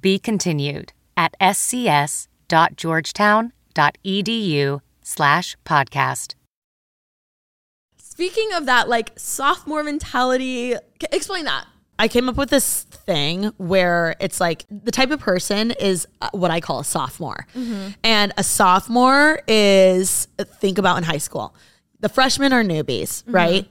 Be continued at scs.georgetown.edu slash podcast. Speaking of that, like sophomore mentality, explain that. I came up with this thing where it's like the type of person is uh, what I call a sophomore. And a sophomore is think about in high school. The freshmen are newbies, right?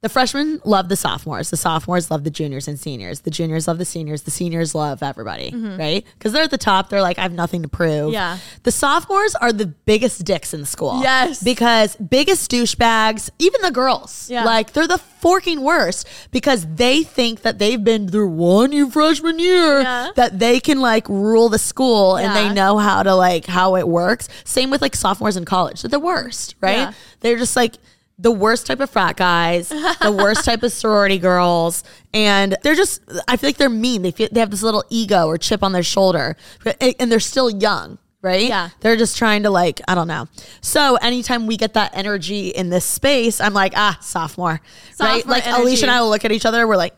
The freshmen love the sophomores. The sophomores love the juniors and seniors. The juniors love the seniors. The seniors love everybody, mm-hmm. right? Because they're at the top. They're like, I have nothing to prove. Yeah. The sophomores are the biggest dicks in the school. Yes. Because biggest douchebags, even the girls. Yeah. Like they're the forking worst because they think that they've been through one year freshman year Yeah. that they can like rule the school and they know how to like how it works. Same with like sophomores in college. They're the worst, right? Yeah. They're just like the worst type of frat guys, the worst type of sorority girls, and they're just. I feel like they're mean. They feel they have this little ego or chip on their shoulder, and they're still young, right? Yeah. They're just trying to like I don't know. So anytime we get that energy in this space, I'm like ah sophomore, right? Sophomore Like Alisha and. I will look at each other. We're like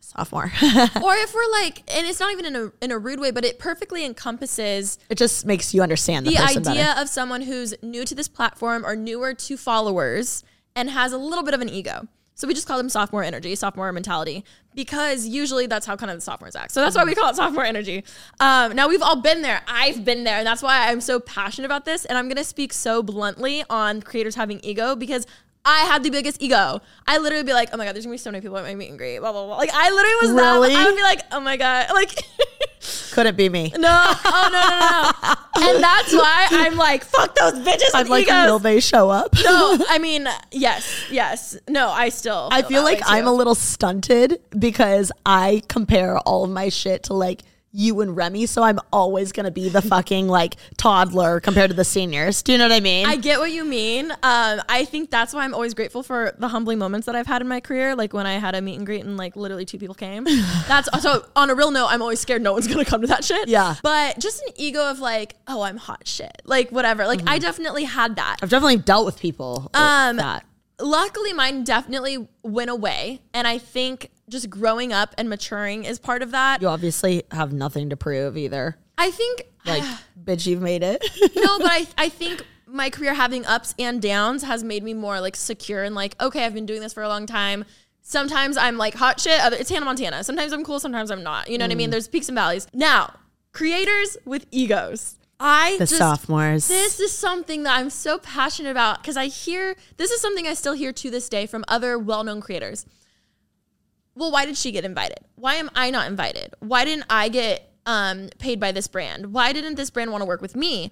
sophomore. or if we're like, and it's not even in a in a rude way, but it perfectly encompasses it just makes you understand the, the idea better. of someone who's new to this platform or newer to followers and has a little bit of an ego. So we just call them sophomore energy, sophomore mentality, because usually that's how kind of the sophomores act. So that's why we call it sophomore energy. Um, now we've all been there. I've been there, and that's why I'm so passionate about this. And I'm gonna speak so bluntly on creators having ego because I had the biggest ego. I literally be like, oh my god, there's gonna be so many people at my meet and greet, blah blah blah. Like I literally was that. I would be like, oh my god, like. Couldn't be me. No, oh no, no, no. and that's why I'm like, fuck those bitches I'm like, egos. will they show up? no, I mean, yes, yes. No, I still. I feel that like I'm a little stunted because I compare all of my shit to like you and Remi, so I'm always gonna be the fucking like toddler compared to the seniors. Do you know what I mean? I get what you mean. Um, I think that's why I'm always grateful for the humbling moments that I've had in my career. Like when I had a meet and greet and like literally two people came. That's so on a real note, I'm always scared no one's gonna come to that shit. Yeah. But just an ego of like, oh, I'm hot shit. Like whatever. Like Mm-hmm. I definitely had that. I've definitely dealt with people like Um, that. luckily mine definitely went away and i think just growing up and maturing is part of that You obviously have nothing to prove either. i think Like, bitch, you've made it. no but I, I think my career having ups and downs has made me more like secure and like okay i've been doing this for a long time sometimes i'm like hot shit other, it's hannah montana sometimes i'm cool sometimes i'm not you know what i mean Mm. there's peaks and valleys now creators with egos i the just sophomores. this is something that I'm so passionate about because I hear this is something I still hear to this day from other well known creators. Well, why did she get invited? Why am I not invited? Why didn't I get um, paid by this brand? Why didn't this brand want to work with me?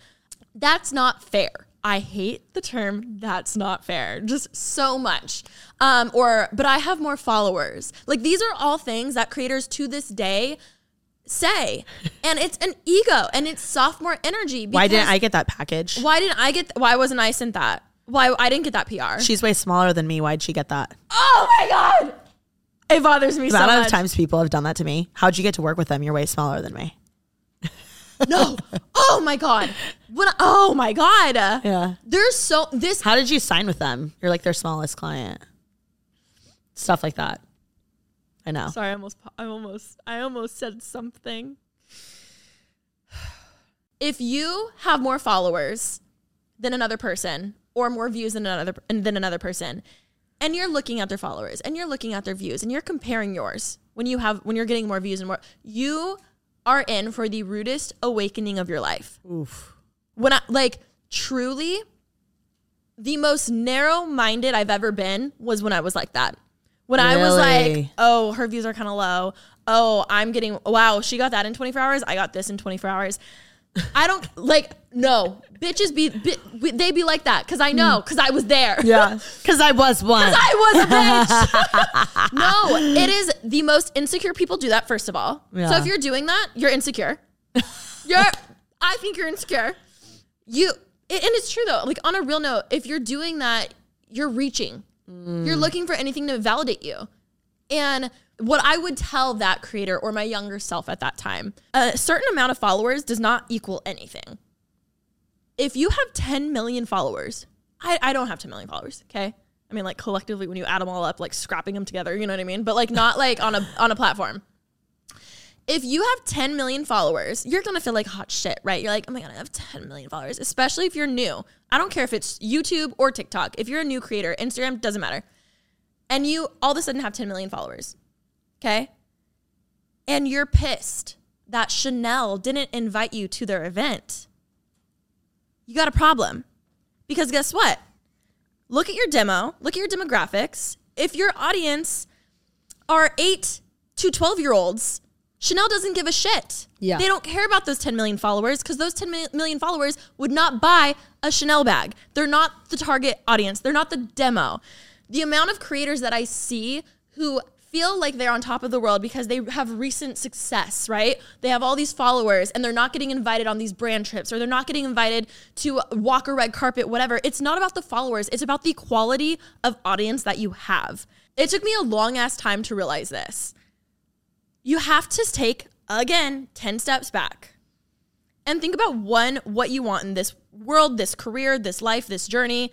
That's not fair. I hate the term that's not fair just so much. Um, or, but I have more followers. Like these are all things that creators to this day say. And it's an ego and it's sophomore energy. Why didn't I get that package? why didn't I get? Why wasn't I sent that? Why I didn't get that PR? She's way smaller than me. Why'd she get that? oh my god, it bothers me The so amount of times people have done that to me. How'd you get to work with them? You're way smaller than me. No, oh my god, when oh my god, Yeah. There's so this. How did you sign with them? You're like their smallest client. Stuff like that. I know. Sorry, I almost, I almost, I almost said something. If you have more followers than another person, or more views than another than another person, and you're looking at their followers and you're looking at their views and you're comparing yours when you have when you're getting more views and more, you are in for the rudest awakening of your life. Oof. When I like truly, the most narrow-minded I've ever been was when I was like that. When I was like, oh, her views are kind of low. Oh, I'm getting wow, she got that in 24 hours. I got this in 24 hours. I don't like no bitches be, bi- they be like that because I know because I was there. Mm. Yeah. Because I was one. Because I was a bitch. no, it is the most insecure people do that. First of all, so if you're doing that, you're insecure. You're, I think you're insecure. You It- and it's true though. Like on a real note, if you're doing that, you're reaching. You're looking for anything to validate you. And what I would tell that creator or my younger self at that time, a certain amount of followers does not equal anything. If you have 10 million followers, I, I don't have 10 million followers, okay? I mean, like collectively, when you add them all up, like scrapping them together, you know what I mean? But like not like on a on a platform. If you have 10 million followers, you're gonna feel like hot shit, right? You're like, oh my god, I have 10 million followers, especially if you're new. I don't care if it's YouTube or TikTok. If you're a new creator, Instagram doesn't matter. And you all of a sudden have 10 million followers, okay? And you're pissed that Chanel didn't invite you to their event. You got a problem. Because guess what? Look at your demo, look at your demographics. If your audience are 8 to 12 year olds, Chanel doesn't give a shit. Yeah. They don't care about those 10 million followers because those 10 million followers would not buy a Chanel bag. They're not the target audience, they're not the demo. The amount of creators that I see who feel like they're on top of the world because they have recent success, right? They have all these followers and they're not getting invited on these brand trips or they're not getting invited to walk a red carpet, whatever. It's not about the followers, it's about the quality of audience that you have. It took me a long ass time to realize this. You have to take, again, 10 steps back and think about one, what you want in this world, this career, this life, this journey.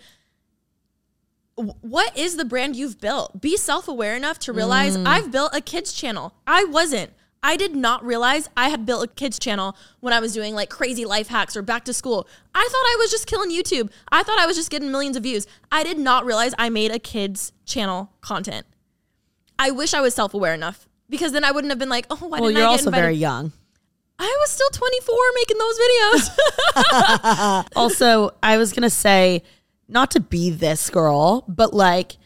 What is the brand you've built? Be self aware enough to realize mm. I've built a kids channel. I wasn't. I did not realize I had built a kids channel when I was doing like crazy life hacks or back to school. I thought I was just killing YouTube. I thought I was just getting millions of views. I did not realize I made a kids channel content. I wish I was self aware enough because then I wouldn't have been like, oh, why well, didn't you're I get also invited? very young. I was still 24 making those videos. also, I was gonna say, not to be this girl, but like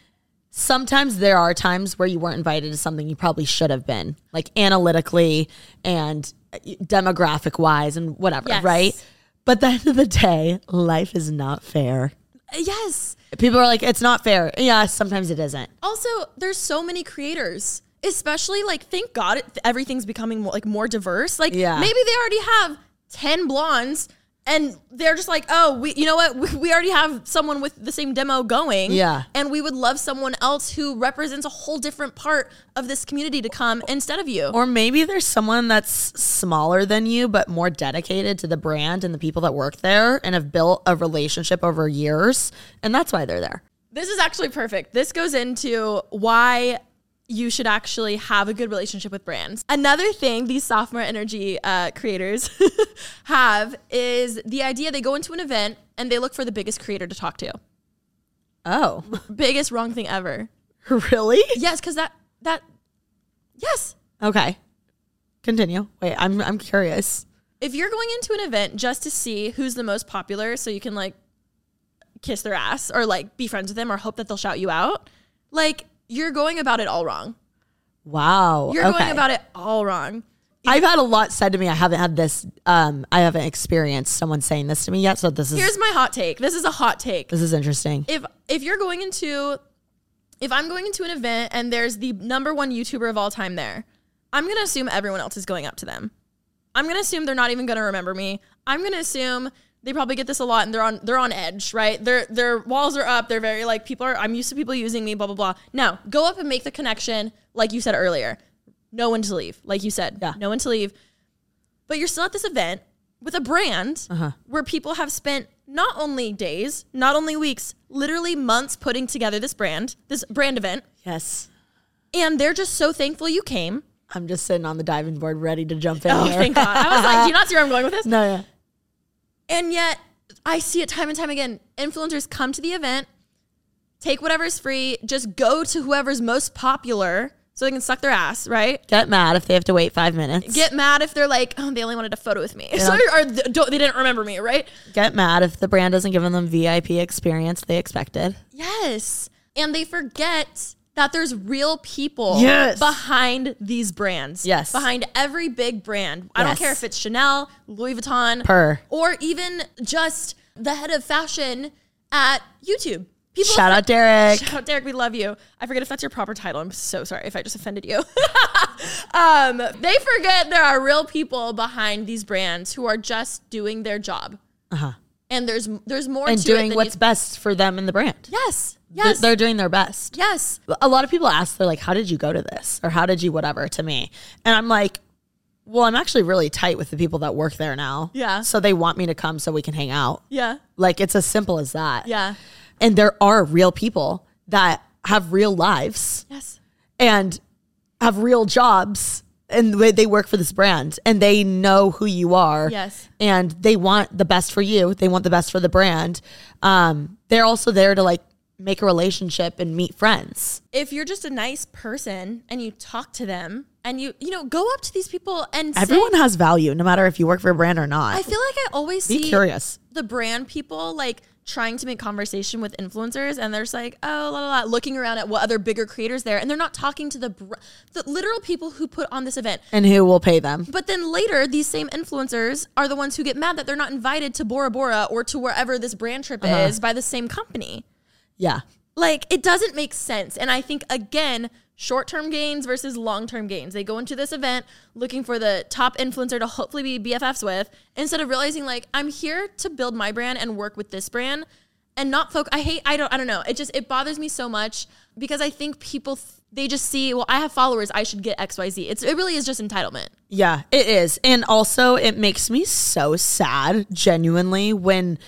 sometimes there are times where you weren't invited to something you probably should have been, like analytically and uh, demographic wise and whatever, Yes. right? But at the end of the day, life is not fair. yes. People are like, it's not fair. Yeah, sometimes it isn't. Also, there's so many creators, especially like thank God it, everything's becoming more, like more diverse. Like Yeah. maybe they already have 10 blondes and they're just like, "Oh, we you know what? We, we already have someone with the same demo going." Yeah. And we would love someone else who represents a whole different part of this community to come instead of you. Or maybe there's someone that's smaller than you, but more dedicated to the brand and the people that work there and have built a relationship over years. And that's why they're there. This is actually perfect. This goes into why you should actually have a good relationship with brands. Another thing these sophomore energy uh, creators have is the idea they go into an event and they look for the biggest creator to talk to. Oh, Biggest wrong thing ever. really? Yes, because that that yes. Okay. Continue. Wait, I'm I'm curious. If you're going into an event just to see who's the most popular, so you can like kiss their ass or like be friends with them or hope that they'll shout you out, like you're going about it all wrong. Wow. You're okay. going about it all wrong. I've had a lot said to me. I haven't had this. Um, I haven't experienced someone saying this to me yet. So this is Here's my hot take. This is a hot take. this is interesting. If if you're going into if I'm going into an event and there's the number one YouTuber of all time there, I'm gonna assume everyone else is going up to them. I'm gonna assume they're not even gonna remember me. I'm gonna assume they probably get this a lot and they're on they're on edge, right? Their their walls are up. They're very like people are. I'm used to people using me. Blah blah blah. Now go up and make the connection, like you said earlier. No one to leave, like you said. Yeah. No one to leave. But you're still at this event with a brand uh-huh. where people have spent not only days, not only weeks, literally months putting together this brand, this brand event, Yes. and they're just so thankful you came. I'm just sitting on the diving board, ready to jump in. Oh, here. thank God! I was like, do you not see where I'm going with this? no, yeah. And yet, I see it time and time again. Influencers come to the event, take whatever's free, just go to whoever's most popular so they can suck their ass, right? Get mad if they have to wait five minutes. Get mad if they're like, oh, they only wanted a photo with me. So, or they didn't remember me, right? Get mad if the brand doesn't give them VIP experience they expected. Yes. And they forget that there's real people Yes. behind these brands. Yes. Behind every big brand. I don't care if it's Chanel, Louis Vuitton, Per. or even just the head of fashion at YouTube. People Shout out Derek. Shout out Derek, we love you. I forget if that's your proper title. I'm so sorry if I just offended you. um, they forget there are real people behind these brands who are just doing their job. Uh-huh. And there's there's more and to it doing what's you- best for them and the brand. yes yes They're doing their best. yes a lot of people ask, they're like, how did you go to this? Or how did you whatever to me? And I'm like, well, I'm actually really tight with the people that work there now. Yeah. So they want me to come so we can hang out. yeah Like it's as simple as that. yeah And there are real people that have real lives yes and have real jobs and they- they work for this brand and they know who you are. Yes. And they want the best for you. They want the best for the brand. Um, they're also there to like make a relationship and meet friends. if you're just a nice person and you talk to them and you you know go up to these people and say- Everyone has value, no matter if you work for a brand or not. I feel like I always Be see curious. the brand people like trying to make conversation with influencers and they're just like oh la, la, la, looking around at what other bigger creators there and they're not talking to the br- the literal people who put on this event and who will pay them. but then later these same influencers are the ones who get mad that they're not invited to Bora Bora or to wherever this brand trip Uh-huh. is by the same company Yeah. like it doesn't make sense and i think again short-term gains versus long-term gains. They go into this event looking for the top influencer to hopefully be bffs with instead of realizing like i'm here to build my brand and work with this brand and not folk i hate i don't i don't know. It just it bothers me so much because i think people th- they just see well i have followers i should get xyz it's it really is just entitlement. Yeah, it is. And also, it makes me so sad, genuinely, when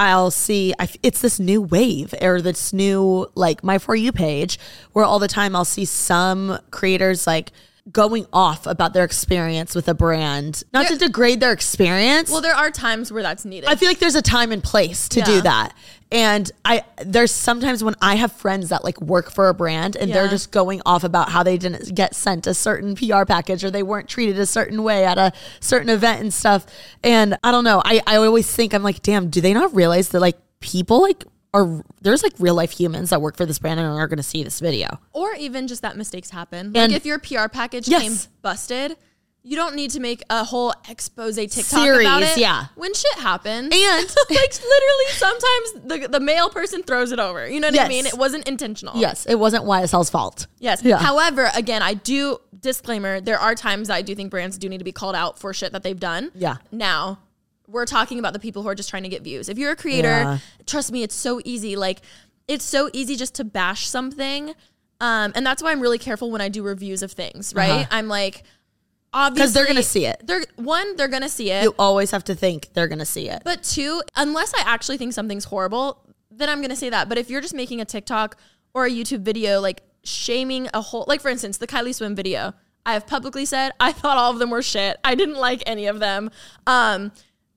I'll see I it's this new wave or this new, like, my For You page where all the time I'll see some creators like going off about their experience with a brand, not to degrade their experience. well there are times where that's needed I feel like there's a time and place to Yeah. do that. And I there's sometimes when I have friends that like work for a brand and they're just going off about how they didn't get sent a certain PR package or they weren't treated a certain way at a certain event and stuff. And I don't know. I, I always think I'm like, damn, do they not realize that like people like are there's like real life humans that work for this brand and are gonna see this video. or even just that mistakes happen. And- like if your PR package Yes. came busted, you don't need to make a whole expose TikTok Series, about it. yeah. when shit happens, And- like literally, sometimes the the mail person throws it over. You know what I mean? It wasn't intentional. Yes, it wasn't YSL's fault. Yes. Yeah. However, again, I do disclaimer. There are times that I do think brands do need to be called out for shit that they've done. Yeah. Now we're talking about the people who are just trying to get views. If you're a creator, Yeah. trust me, it's so easy. Like it's so easy just to bash something. Um, and that's why I'm really careful when I do reviews of things, right? I'm like, obviously, Uh-huh. they're gonna see it. They're one, they're gonna see it. You always have to think they're gonna see it. But two, unless I actually think something's horrible, then I'm gonna say that. But if you're just making a TikTok or a YouTube video, like shaming a whole, like for instance, the Kylie Swim video, I have publicly said I thought all of them were shit. I didn't like any of them. Um,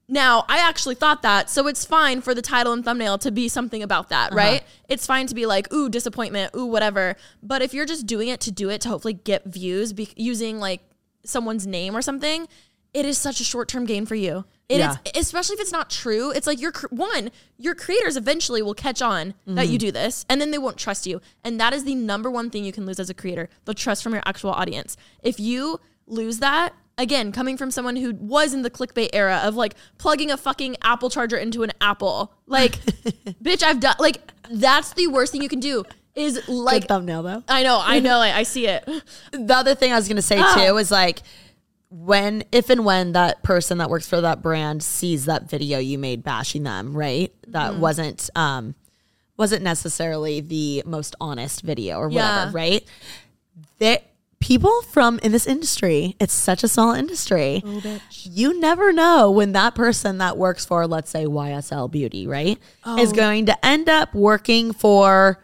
now I actually thought that, so it's fine for the title and thumbnail to be something about that, right? It's fine to be like, ooh, disappointment, ooh, whatever. But if you're just doing it to do it to hopefully get views, be- using like someone's name or something, it is such a short term gain for you. It is, Yeah. especially if it's not true. It's like your one, your creators eventually will catch on that you mm-hmm. do this, and then they won't trust you. And that is the number one thing you can lose as a creator: the trust from your actual audience. If you lose that, again, coming from someone who was in the clickbait era of like plugging a fucking Apple charger into an Apple, like, bitch, I've done like that's the worst thing you can do. Is Good like thumbnail though. I know, I know, I, I see it. the other thing I was gonna say Ah. too is like when if and when that person that works for that brand sees that video you made bashing them, right? That Mm-hmm. wasn't um wasn't necessarily the most honest video or whatever, Yeah. right? That people from in this industry, it's such a small industry. Oh, You never know when that person that works for, let's say YSL Beauty, right, is Oh. going to end up working for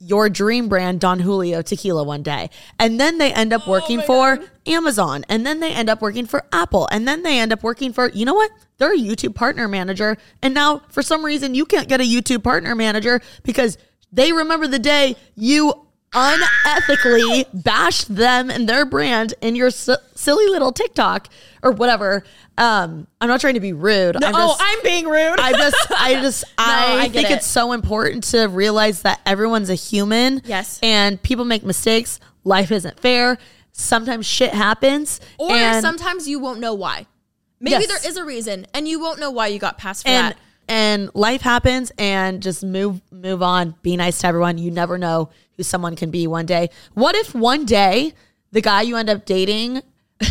your dream brand Don Julio tequila one day. And then they end Oh up working for Amazon. And then they end up working for Apple. And then they end up working for, you know what? They're a YouTube partner manager. And now for some reason you can't get a YouTube partner manager because they remember the day you unethically bashed them and their brand in your si- silly little TikTok or whatever. Um, I'm not trying to be rude. I'm oh, I'm being rude. I just, I just, I, I think it. it's so important to realize that everyone's a human. Yes. And people make mistakes. Life isn't fair. Sometimes shit happens. Or and, sometimes you won't know why. Maybe Yes. there is a reason, and you won't know why you got passed for and that. And life happens and just move move on. Be nice to everyone. You never know who someone can be one day. What if one day the guy you end up dating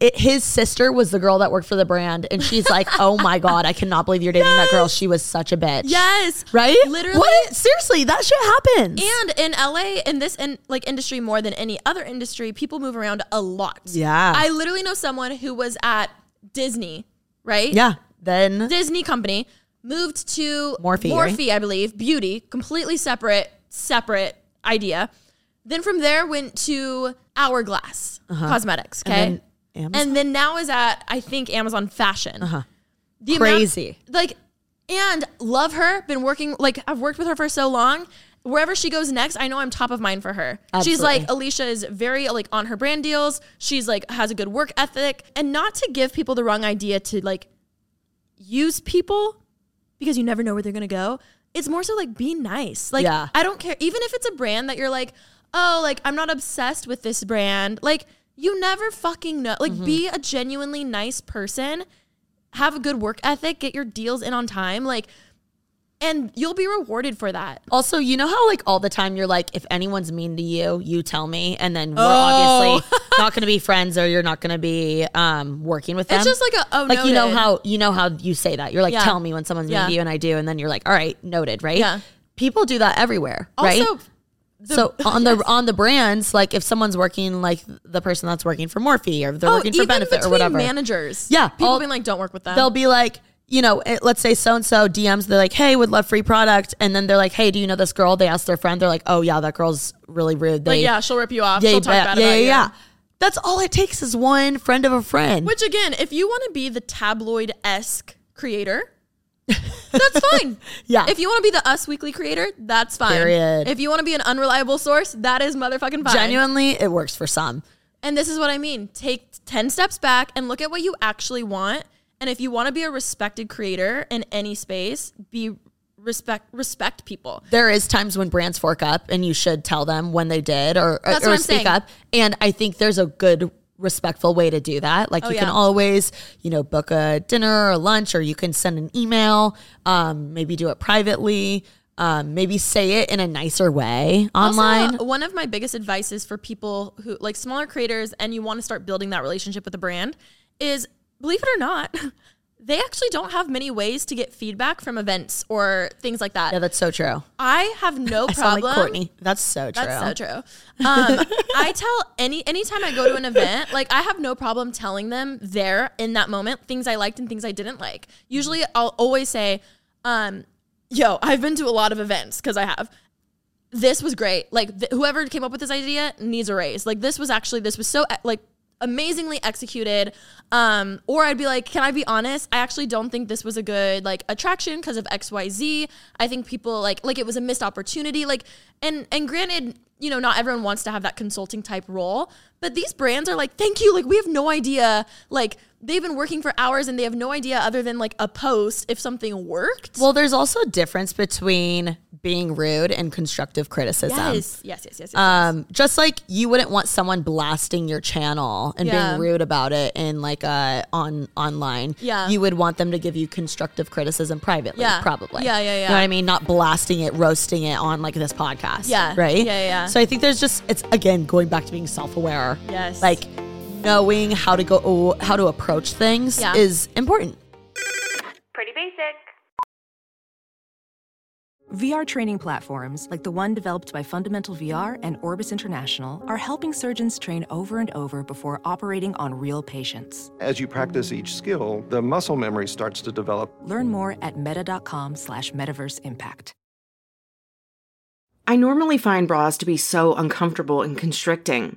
it, his sister was the girl that worked for the brand, and she's like, "Oh my god, I cannot believe you're dating that girl. She was such a bitch." Yes. right. Literally. What? Seriously, that shit happens. And in LA, in this in like industry more than any other industry, people move around a lot. Yeah. I literally know someone who was at Disney, right? yeah. Then Disney company moved to Morphe, Morphe, I believe, beauty, completely separate, separate idea. Then from there went to Hourglass Cosmetics. Okay. Uh-huh. And then And then now is at I think Amazon Fashion. Uh-huh. Crazy. like, and love her. Been working like I've worked with her for so long. Wherever she goes next, I know I'm top of mind for her. She's like Alisha is very like on her brand deals. She's like has a good work ethic, and not to give people the wrong idea to like use people because you never know where they're gonna go. It's more so like be nice. Like Yeah. I don't care, even if it's a brand that you're like, oh, like I'm not obsessed with this brand. Like you never fucking know. Mm-hmm. Like be a genuinely nice person. Have a good work ethic. Get your deals in on time. Like, and you'll be rewarded for that. Also, you know how like all the time you're like, if anyone's mean to you, you tell me, and then we're Oh. obviously not going to be friends, or you're not going to be um, working with them. It's just like a oh, like you know how you know how you say that. You're like, Yeah. tell me when someone's Yeah. mean to you, and I do, and then you're like, all right, noted, right? Yeah. People do that everywhere, right? Also, so on the on the brands, like if someone's working like the person that's working for Morphe or they're oh, working for Benefit or whatever, managers. Yeah, people all- being like, don't work with them. they'll be like, you know, eh, let's say so and so DMs, they're like, hey, would love free product. And then they're like, hey, do you know this girl? They ask their friend, they're like, oh, yeah, that girl's really rude. They, like, yeah, she'll rip you off. yeah, she'll talk yeah, bad yeah, about yeah, you. yeah. That's all it takes is one friend of a friend. Which again, if you want to be the tabloid esque creator, that's fine. Yeah. If you want to be the Us Weekly creator, that's fine. Period. If you want to be an unreliable source, that is motherfucking fine. Genuinely, it works for some. And this is what I mean. Take 10 steps back and look at what you actually want. And if you want to be a respected creator in any space, be respect respect people. There is times when brands fork up, and you should tell them when they did or, That's or I'm speak saying. up. And I think there's a good respectful way to do that. Like Oh, you can always, you know, book a dinner or lunch, or you can send an email. Um, maybe do it privately. Um, maybe say it in a nicer way online. Also, one of my biggest advices for people who like smaller creators and you want to start building that relationship with a brand is believe it or not, they actually don't have many ways to get feedback from events or things like that. yeah, that's so true. I have no I problem. like Courtney. That's so true. That's so true. Um, I tell any anytime I go to an event, like I have no problem telling them there in that moment things I liked and things I didn't like. Usually, I'll always say, um, "Yo, I've been to a lot of events because I have." This was great. Like th- whoever came up with this idea needs a raise. Like this was actually this was so like amazingly executed. Um, or I'd be like, can I be honest? I actually don't think this was a good like attraction because of X Y Z. I think people like like it was a missed opportunity. Like and and granted, you know, not everyone wants to have that consulting type role, but these brands are like, thank you. Like we have no idea. Like they've been working for hours and they have no idea other than like a post if something worked. Well, there's also a difference between being rude and constructive criticism. yes, yes, yes, yes. yes. Um, just like you wouldn't want someone blasting your channel and Yeah. being rude about it in like uh on online. Yeah. You would want them to give you constructive criticism privately, Yeah. probably. Yeah, yeah, yeah. You know what I mean? Not blasting it, roasting it on like this podcast. Yeah. Right? Yeah, yeah, yeah. So I think there's just it's again going back to being self aware. Yes. Like knowing how to go how to approach things Yeah. is important. Pretty basic. VR training platforms, like the one developed by Fundamental VR and Orbis International, are helping surgeons train over and over before operating on real patients. As you practice each skill, the muscle memory starts to develop. Learn more at meta.com slash metaverse impact. I normally find bras to be so uncomfortable and constricting,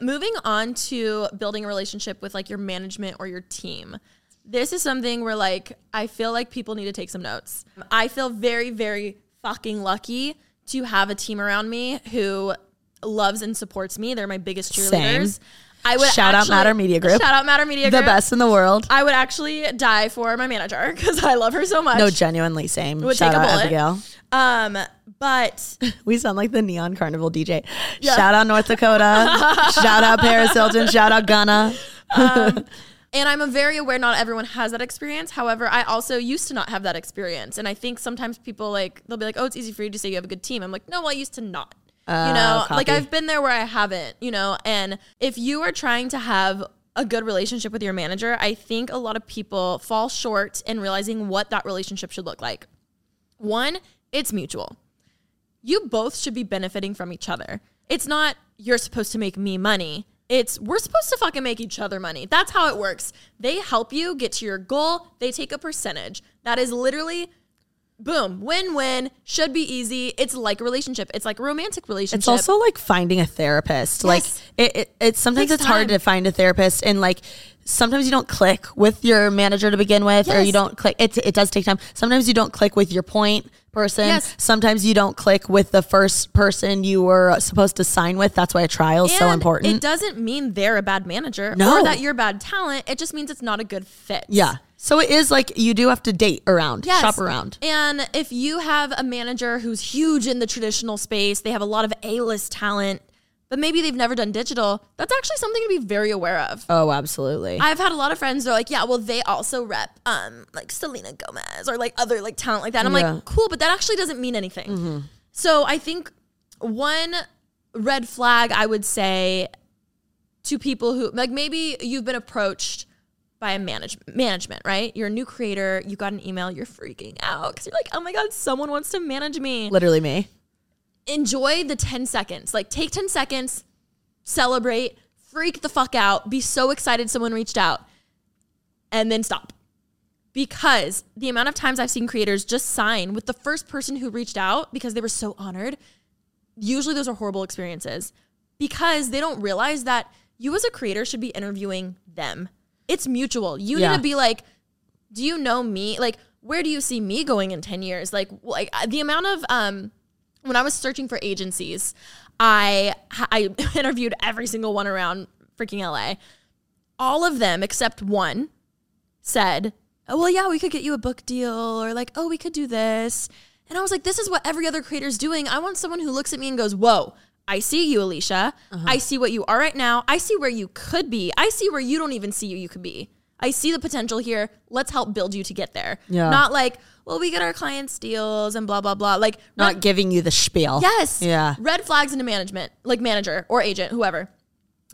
Moving on to building a relationship with like your management or your team. This is something where like I feel like people need to take some notes. I feel very very fucking lucky to have a team around me who loves and supports me. They're my biggest cheerleaders. Same. I would Shout out Matter Media Group. Shout out Matter Media Group. the best in the world. I would actually die for my manager because I love her so much. No, genuinely same. Would Shout take a out bullet. Abigail. Um, but We sound like the Neon Carnival DJ. Yeah. Shout out North Dakota. Shout out Paris Hilton. Shout out Ghana. um, and I'm a very aware not everyone has that experience. However, I also used to not have that experience, and I think sometimes people like they'll be like, "Oh, it's easy for you to say you have a good team." I'm like, "No, well, I used to not." you Oh, know, copy. like I've been there where I haven't. You know, and if you are trying to have a good relationship with your manager, I think a lot of people fall short in realizing what that relationship should look like. One, it's mutual. You both should be benefiting from each other. It's not you're supposed to make me money. It's we're supposed to fucking make each other money. That's how it works. They help you get to your goal, they take a percentage. That is literally boom, win-win, should be easy. It's like a relationship. It's like a romantic relationship. It's also like finding a therapist. Like Yes. it, it it's sometimes Takes it's hard time. to find a therapist and like sometimes you don't click with your manager to begin with or you don't click it it does take time. Sometimes you don't click with your point person. Yes. Sometimes you don't click with the first person you were supposed to sign with. That's why a trial is so important. It doesn't mean they're a bad manager No. or that you're bad talent. It just means it's not a good fit. yeah. So it is like you do have to date around, Yes. shop around. And if you have a manager who's huge in the traditional space, they have a lot of A-list talent, but maybe they've never done digital, that's actually something to be very aware of. Oh, absolutely. I've had a lot of friends that are like, yeah, well, they also rep um like Selena Gomez or like other like talent like that. I'm Yeah. Mm-hmm. like, cool, but that actually doesn't mean anything. So I think one red flag I would say to people who like maybe you've been approached by a manage- management, right? You're a new creator, you got an email, you're freaking out because you're like, oh my God, someone wants to manage me. Literally me. Enjoy the 10 seconds. Like take 10 seconds, celebrate, freak the fuck out, be so excited someone reached out, and then stop. Because the amount of times I've seen creators just sign with the first person who reached out because they were so honored, usually those are horrible experiences because they don't realize that you as a creator should be interviewing them. It's mutual. You Yeah. need to be like, do you know me? Like, where do you see me going in 10 years? Like, like uh, the amount of um when I was searching for agencies, I I interviewed every single one around freaking LA. All of them except one said, "Oh well, yeah, we could get you a book deal or like, oh, we could do this." And I was like, "This is what every other creator's doing. I want someone who looks at me and goes, "Whoa, I see you, Alisha. Uh-huh. I see what you are right now. I see where you could be. I see where you don't even see you you could be. I see the potential here. Let's help build you to get there." Yeah. Not like, "Well, we get our clients deals and blah blah blah." Like Not red- giving you the spiel. Yes. Yeah. Red flags into management, like manager or agent, whoever.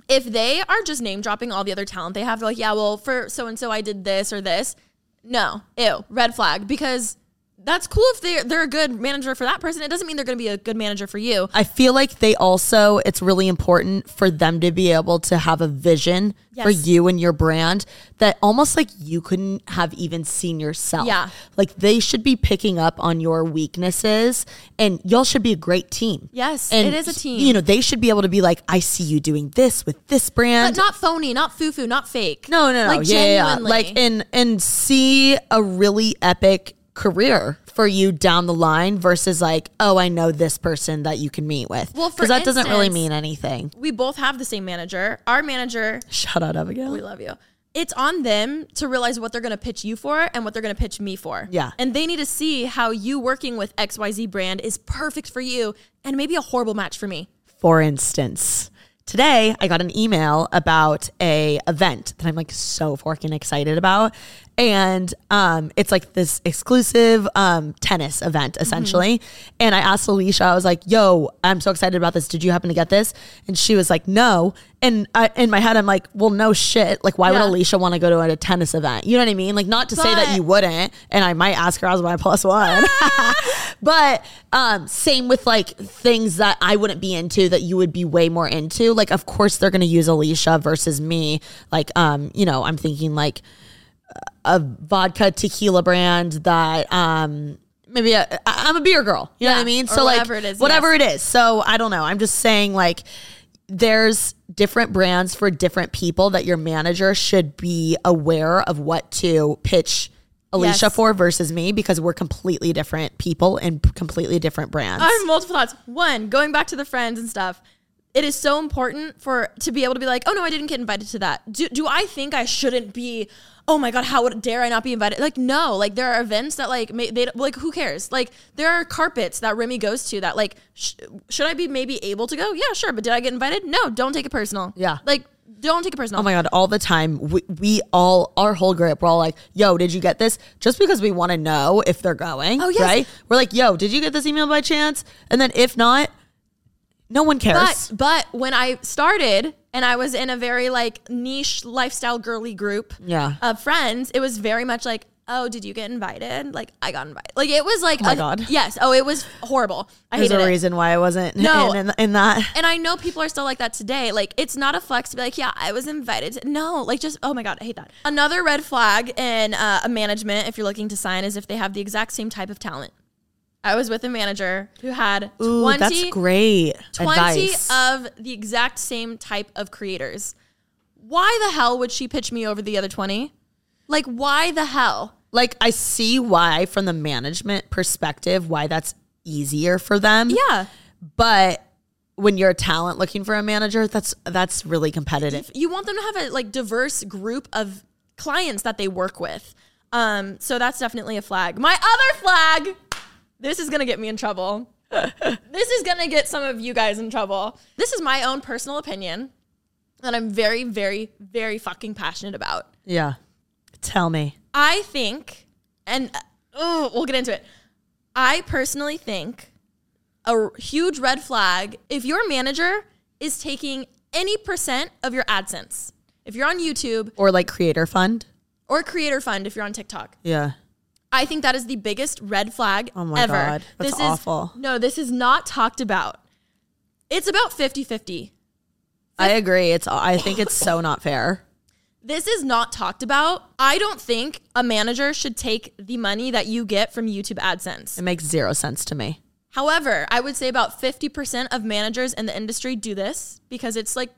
If they are just name dropping all the other talent they have, like, yeah, well, for so and so, I did this or this. No, ew, red flag because that's cool if they're they're a good manager for that person. It doesn't mean they're going to be a good manager for you. I feel like they also, it's really important for them to be able to have a vision for you and your brand that almost like you couldn't have even seen yourself. Yeah. Like they should be picking up on your weaknesses and y'all should be a great team. Yes, And, it is a team. You know, they should be able to be like, I see you doing this with this brand. but not phony, not foo foo, not fake. No, no, no. Like yeah, yeah, yeah. genuinely. Like and and see a really epic career for you down the line versus like, oh, I know this person that you can meet with. Well, because that doesn't really mean anything. we both have the same manager. Our manager Shout out Abigail. We love you. It's on them to realize what they're going to pitch you for and what they're going to pitch me for. Yeah. And they need to see how you working with XYZ brand is perfect for you and maybe a horrible match for me. For instance, today I got an email about a event that I'm like so fucking excited about. And um, it's like this exclusive um, tennis event essentially. And I asked Alisha, I was like, "Yo, I'm so excited about this. Did you happen to get this?" And she was like, "No." And I, in my head, I'm like, "Well, no shit. Like, why Yeah. would Alisha want to go to a tennis event? You know what I mean? Like, not to say that you wouldn't. And I might ask her as my plus one, but um, same with like things that I wouldn't be into that you would be way more into. Like, of course, they're going to use Alisha versus me. Like, um, you know, I'm thinking like a vodka tequila brand that um maybe I- I'm a beer girl. You know Yeah, what I mean? or So like whatever it is, whatever it is. So I don't know. I'm just saying like there's different brands for different people that your manager should be aware of what to pitch Alisha Yes. for versus me because we're completely different people and p- completely different brands. I have multiple thoughts. One, going back to the friends and stuff. It is so important for to be able to be like, oh no, I didn't get invited to that. Do, do I think I shouldn't be? Oh my god, how dare I not be invited? Like no, like there are events that like may, they like who cares? Like there are carpets that Remi goes to that like sh- should I be maybe able to go? Yeah, sure, but did I get invited? No, don't take it personal. Yeah. like don't take it personal. Oh my god! All the time, we, we all, our whole group, we're all like, "Yo, did you get this?" Just because we want to know if they're going. Oh, yes. right? We're like, "Yo, did you get this email by chance?" And then if not, no one cares. But but when I started and I was in a very like niche lifestyle girly group Yeah. of friends, it was very much like, oh, did you get invited? Like I got invited. Like it was like, Oh my a- God. yes. Oh, it was horrible. I There's hated a it. reason why I wasn't No. in, in, in that. And I know people are still like that today. Like it's not a flex to be like, yeah, I was invited. To, no, like just oh my god, I hate that. Another red flag in uh, a management, if you're looking to sign, is if they have the exact same type of talent. I was with a manager who had Ooh, 20, that's great 20 advice. of the exact same type of creators. Why the hell would she pitch me over the other 20? Like, why the hell? like, I see why, from the management perspective, why that's easier for them. Yeah. But when you're a talent looking for a manager, that's that's really competitive. You want them to have a like diverse group of clients that they work with. Um, so that's definitely a flag. My other flag, this is gonna get me in trouble. this is gonna get some of you guys in trouble. This is my own personal opinion that I'm very, very, very fucking passionate about. Yeah. Tell me. I think, and oh, we'll get into it. I personally think a r- huge red flag if your manager is taking any percent of your AdSense. If you're on YouTube Or like creator fund. or Creator Fund, if you're on TikTok, Yeah. I think that is the biggest red flag Oh my ever. God, that's this awful. Is, no, this is not talked about. It's about 50 50. I agree. It's I think it's so not fair. This is not talked about. I don't think a manager should take the money that you get from YouTube AdSense. It makes zero sense to me. However, I would say about 50% of managers in the industry do this because it's like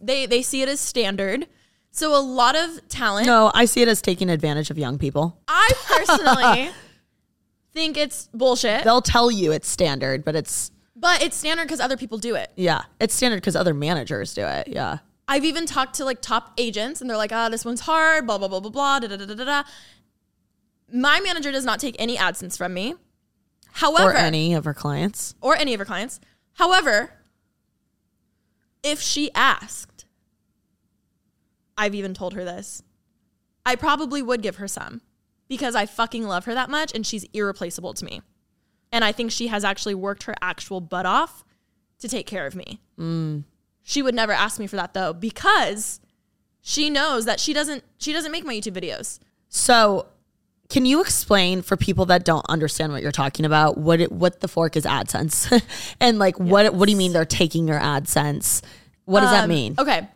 they they see it as standard. So a lot of talent No, I see it as taking advantage of young people. I personally think it's bullshit. They'll tell you it's standard, but it's But it's standard cuz other people do it. yeah, it's standard because other managers do it. Yeah. I've even talked to like top agents and they're like, "Ah, this one's hard, blah blah blah blah blah." Da, da, da, da, da, da. My manager does not take any AdSense from me. However, or any of our clients. or any of her clients. However, if she asked, I've even told her this, I probably would give her some because I fucking love her that much and she's irreplaceable to me. And I think she has actually worked her actual butt off to take care of me. She would never ask me for that though because she knows that she doesn't she doesn't make my YouTube videos. So, can you explain for people that don't understand what you're talking about what it, what the fork is AdSense, and like what what do you mean they're taking your AdSense? What does that Um, mean? Okay.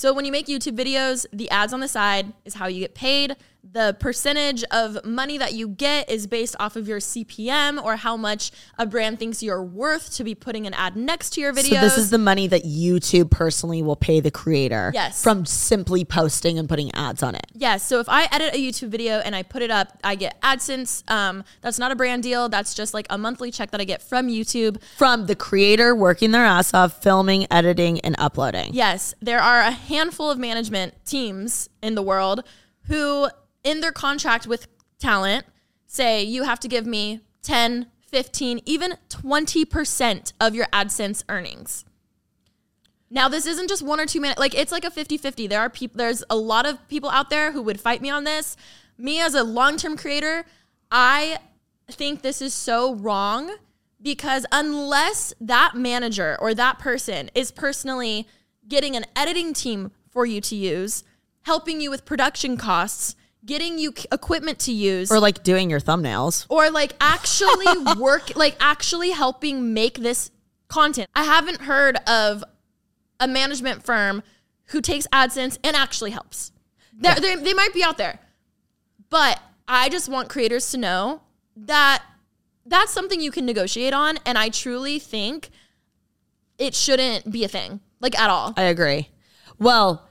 So when you make YouTube videos, the ads on the side is how you get paid. The percentage of money that you get is based off of your CPM or how much a brand thinks you're worth to be putting an ad next to your video. So this is the money that YouTube personally will pay the creator Yes. from simply posting and putting ads on it. Yes. So if I edit a YouTube video and I put it up, I get AdSense. Um, that's not a brand deal. That's just like a monthly check that I get from YouTube. From the creator working their ass off, filming, editing, and uploading. Yes, there are a handful of management teams in the world who, in their contract with talent, say you have to give me 10, 15, even 20% of your AdSense earnings. Now, this isn't just one or two minutes, like it's like a 50 50. There are people, there's a lot of people out there who would fight me on this. me as a long-term creator, I think this is so wrong because unless that manager or that person is personally getting an editing team for you to use, helping you with production costs, getting you equipment to use, Or like doing your thumbnails. or like actually work like actually helping make this content. I haven't heard of a management firm who takes AdSense and actually helps. They're, they they might be out there, but I just want creators to know that that's something you can negotiate on, and I truly think it shouldn't be a thing, like at all. I agree. Well,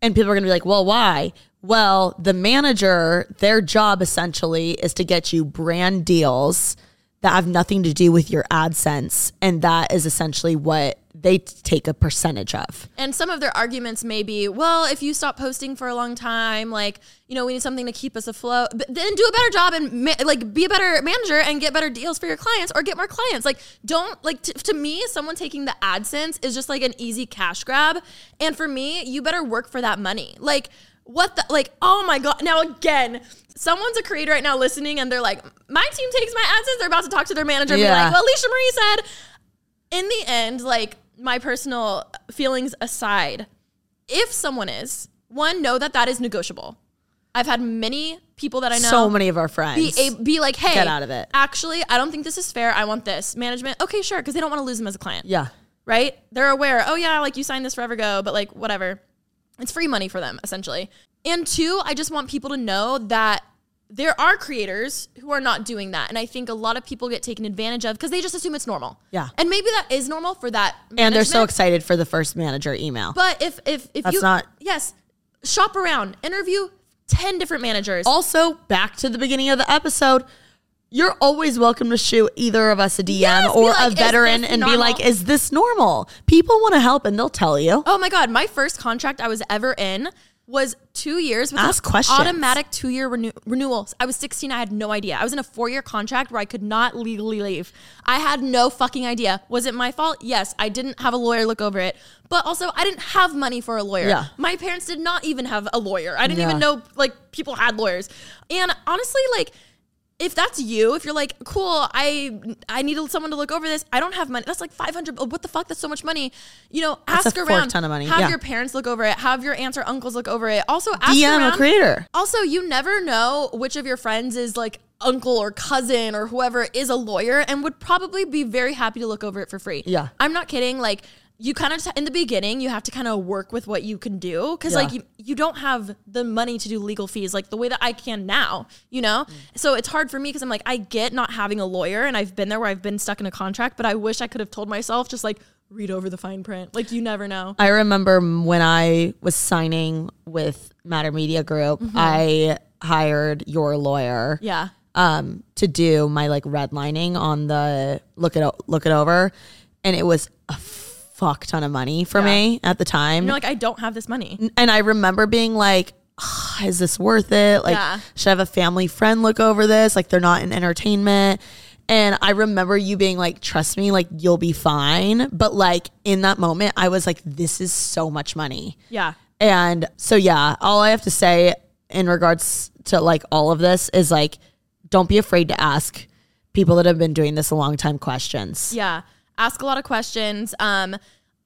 and people are going to be like, well, why? Well, the manager, their job essentially is to get you brand deals that have nothing to do with your AdSense. And that is essentially what they take a percentage of. And some of their arguments may be, well, if you stop posting for a long time, like, you know, we need something to keep us afloat. But then do a better job and ma- like be a better manager and get better deals for your clients or get more clients. Like, don't like t- to me, someone taking the AdSense is just like an easy cash grab. And for me, you better work for that money. Like, what the like? Oh my god! Now again. Someone's a creator right now listening, and they're like, "My team takes my AdSense." They're about to talk to their manager, and be like, "Well, Alisha Marie said." in the end, like my personal feelings aside, if someone is, one, know that that is negotiable. I've had many people that I know So many of our be, friends. a, be like, hey, Get out of it. Actually, I don't think this is fair. I want this. Management, okay, sure, because they don't want to lose them as a client. yeah. Right? They're aware, oh yeah, like you signed this forever ago, but like whatever. It's free money for them, essentially. And two, I just want people to know that there are creators who are not doing that. And I think a lot of people get taken advantage of because they just assume it's normal. Yeah. And maybe that is normal for that. And they're so excited for the first manager email. But if if if That's you not- yes, shop around, interview ten different managers. also, back to the beginning of the episode, you're always welcome to shoot either of us a DM Yes, or like, a veteran and be like, is this normal? People want to help and they'll tell you. oh my god, my first contract I was ever in was two years with Ask questions. automatic two year renew- renewal. I was 16. I had no idea. I was in a four year contract where I could not legally leave. I had no fucking idea. Was it my fault? Yes. I didn't have a lawyer look over it, but also I didn't have money for a lawyer. Yeah. My parents did not even have a lawyer. I didn't Yeah. even know like people had lawyers. And honestly, like if that's you, if you're like, cool, I I need someone to look over this. I don't have money. That's like 500. What the fuck? That's so much money. You know, That's ask a around. ton of money. Have Yeah. your parents look over it. Have your aunts or uncles look over it. Also, ask DM around. a creator. Also, you never know which of your friends is like uncle or cousin or whoever is a lawyer and would probably be very happy to look over it for free. Yeah. I'm not kidding. Like you kind of in the beginning you have to kind of work with what you can do because Yeah. like you, you don't have the money to do legal fees like the way that I can now, you know? So it's hard for me because I'm like I get not having a lawyer and I've been there where I've been stuck in a contract, but I wish I could have told myself just like read over the fine print. Like you never know. I remember when I was signing with Matter Media Group, I hired your lawyer. Yeah. um to do my like redlining on the look it look it over and it was a fuck ton of money for me at the time And you're like I don't have this money. and I remember being like "Ah, is this worth it like Yeah. should I have a family friend look over this like they're not in entertainment and I remember you being like trust me like you'll be fine but like in that moment I was like this is so much money Yeah. and so yeah, all I have to say in regards to like all of this is like don't be afraid to ask people that have been doing this a long time questions. Yeah. Ask a lot of questions. Um,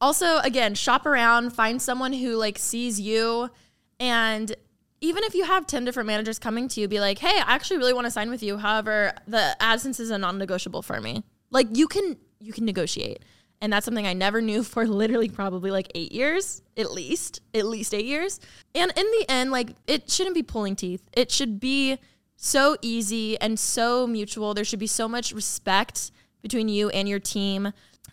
also, again, shop around, find someone who like sees you. And even if you have 10 different managers coming to you, be like, hey, I actually really want to sign with you. However, the AdSense is a non-negotiable for me. Like you can you can negotiate. And that's something I never knew for literally probably like eight years, at least, at least eight years. And in the end, like it shouldn't be pulling teeth. It should be so easy and so mutual. There should be so much respect between you and your team.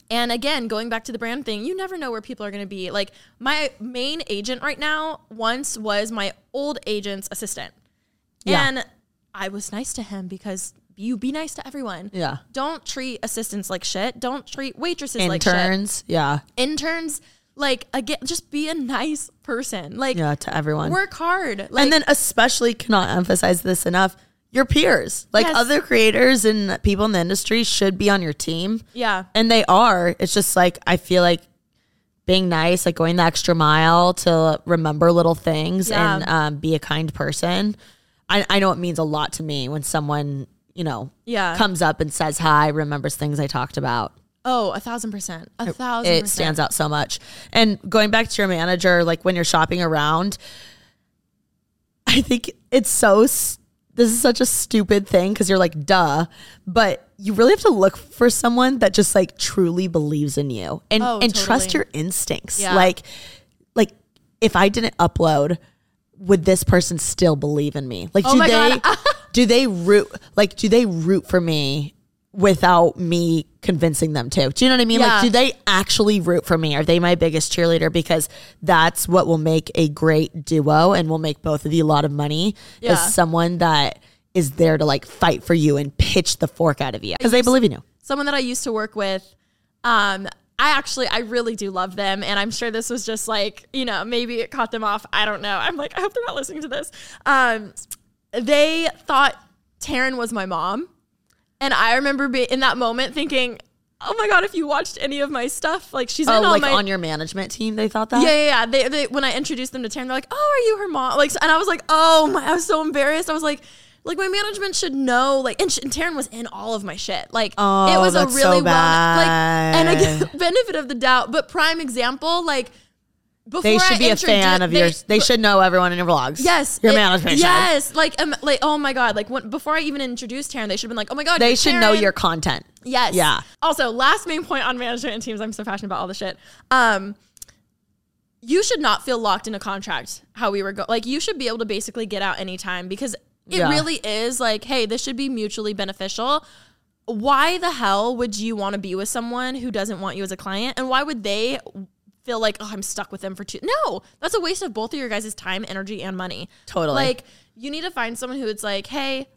And again, going back to the brand thing, you never know where people are going to be. Like my main agent right now once was my old agent's assistant. Yeah. And I was nice to him because you be nice to everyone. Yeah. Don't treat assistants like shit. Don't treat waitresses like shit. Interns, yeah. Interns, like again, just be a nice person. Like Yeah, to everyone. work hard. Like and then especially cannot emphasize this enough, your peers. Like Yes. other creators and people in the industry should be on your team. yeah. And they are. It's just like I feel like being nice, like going the extra mile to remember little things Yeah. and um, be a kind person. I, I know it means a lot to me when someone, you know, Yeah. comes up and says hi, remembers things I talked about. Oh, a thousand percent. A thousand It percent. stands out so much. And going back to your manager, like when you're shopping around, I think it's so. s- This is such a stupid thing because you're like, duh, but you really have to look for someone that just like truly believes in you and Oh, and trust your instincts. Yeah. Like, like if I didn't upload, would this person still believe in me? Like, Oh do they do they root like do they root for me without me convincing them to? Do you know what I mean? Yeah. Like, do they actually root for me? Are they my biggest cheerleader? Because that's what will make a great duo and will make both of you a lot of money. Yeah. Is someone that is there to like fight for you and pitch the fork out of you because they believe in you. someone that I used to work with, um, I actually, I really do love them. And I'm sure this was just like, you know, maybe it caught them off. I don't know. I'm like, I hope they're not listening to this. Um, they thought Taryn was my mom. And I remember be- in that moment thinking, oh my God, if you watched any of my stuff, like she's Oh, in all like my. on your management team, they thought that. yeah, yeah, yeah. They, they, when I introduced them to Taryn, they're like, "Oh, are you her mom?" Like, and I was like, "Oh my!" I was so embarrassed. I was like, "Like my management should know." Like, and, sh- and Taryn was in all of my shit. Like, it Oh, was a really so well, like, and again, benefit of the doubt, but prime example, like, before They should I be a fan of they- yours. They should know everyone in your vlogs. Yes, your it- management. Yes, like, um, like, oh my god, like when, before I even introduced Taryn, they should have been like, oh my god, they should know your content. Yes. Yeah. Also, last main point on management and teams. I'm so passionate about all the shit. Um, you should not feel locked in a contract. How we were go like you should be able to basically get out anytime because it Yeah. really is like, hey, this should be mutually beneficial. Why the hell would you want to be with someone who doesn't want you as a client, and why would they? Feel like oh I'm stuck with them for two. No, that's a waste of both of your guys' time, energy, and money. Totally. Like you need to find someone who it's like, hey,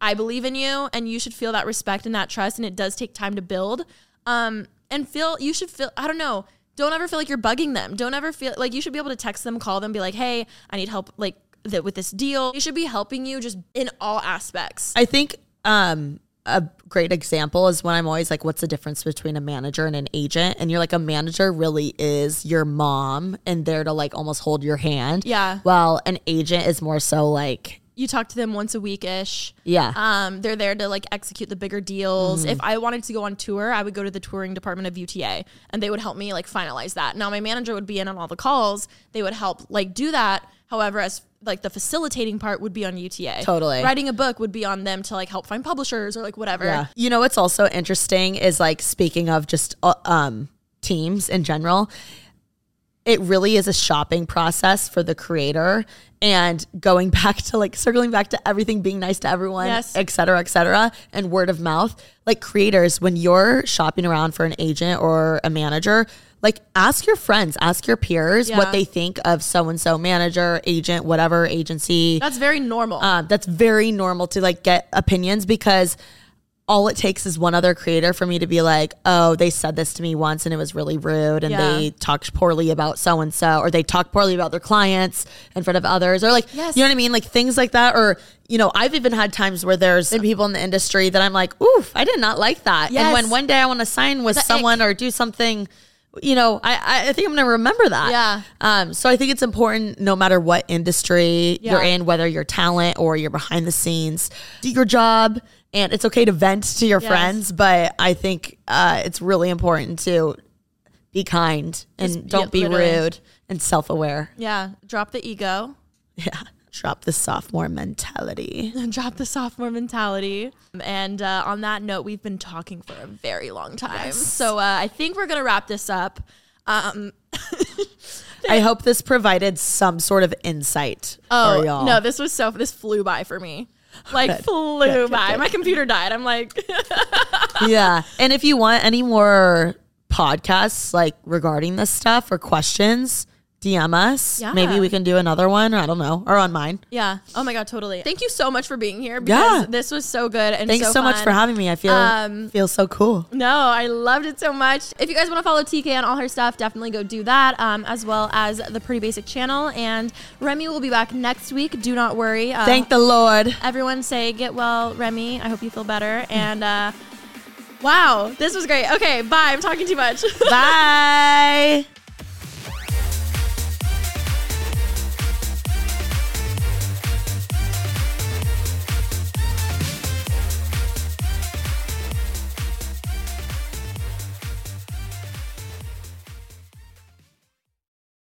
I believe in you and you should feel that respect and that trust and it does take time to build. Um and feel you should feel I don't know, don't ever feel like you're bugging them. Don't ever feel like you should be able to text them, call them, be like, "Hey, I need help like that with this deal." They should be helping you just in all aspects. I think um, a great example is when I'm always like, what's the difference between a manager and an agent? And you're like, a manager really is your mom and there to like almost hold your hand. Yeah. Well, an agent is more so like, you talk to them once a week ish. yeah. Um, they're there to like execute the bigger deals. Mm-hmm. If I wanted to go on tour, I would go to the touring department of UTA and they would help me like finalize that. Now my manager would be in on all the calls. They would help like do that. However, as like the facilitating part would be on UTA. Totally. Writing a book would be on them to like help find publishers or like whatever. Yeah. You know what's also interesting is like speaking of just uh, um teams in general, it really is a shopping process for the creator and going back to like circling back to everything being nice to everyone, Yes. et cetera, et cetera, and word of mouth. Like creators, when you're shopping around for an agent or a manager, like ask your friends, ask your peers Yeah. what they think of so and so manager, agent, whatever agency. That's very normal. Um, that's very normal to like get opinions because all it takes is one other creator for me to be like, oh, they said this to me once and it was really rude and Yeah. they talked poorly about so and so or they talked poorly about their clients in front of others or like, Yes. you know what I mean? Like things like that. Or, you know, I've even had times where there's been people in the industry that I'm like, oof, I did not like that. Yes. And when one day I want to sign with The someone or do something, you know, I, I- think I'm going to remember that. Yeah. Um, so I think it's important no matter what industry you're in, whether you're talent or you're behind the scenes, do your job. And it's okay to vent to your Yes. friends, but I think uh, it's really important to be kind and Just- don't yeah, be literally. rude and self aware. yeah. Drop the ego. Yeah. Drop the sophomore mentality. drop the sophomore mentality. And uh, on that note, we've been talking for a very long time. So uh, I think we're going to wrap this up. Um, I hope this provided some sort of insight oh, for y'all. no, this was so, this flew by for me. Like, flew by. My computer died. I'm like, yeah. And if you want any more podcasts like regarding this stuff or questions, DM us. Yeah. Maybe we can do another one. Or I don't know. Or on mine. yeah. Oh my God, totally. Thank you so much for being here because Yeah. this was so good. And Thanks so, much fun. for having me. I feel Um, feel so cool. No, I loved it so much. If you guys want to follow TK on all her stuff, definitely go do that, um, as well as the Pretty Basic channel. And Remi will be back next week. Do not worry. Uh, Thank the Lord. everyone say get well, Remi. I hope you feel better. And uh, wow, this was great. Okay, bye. I'm talking too much. Bye.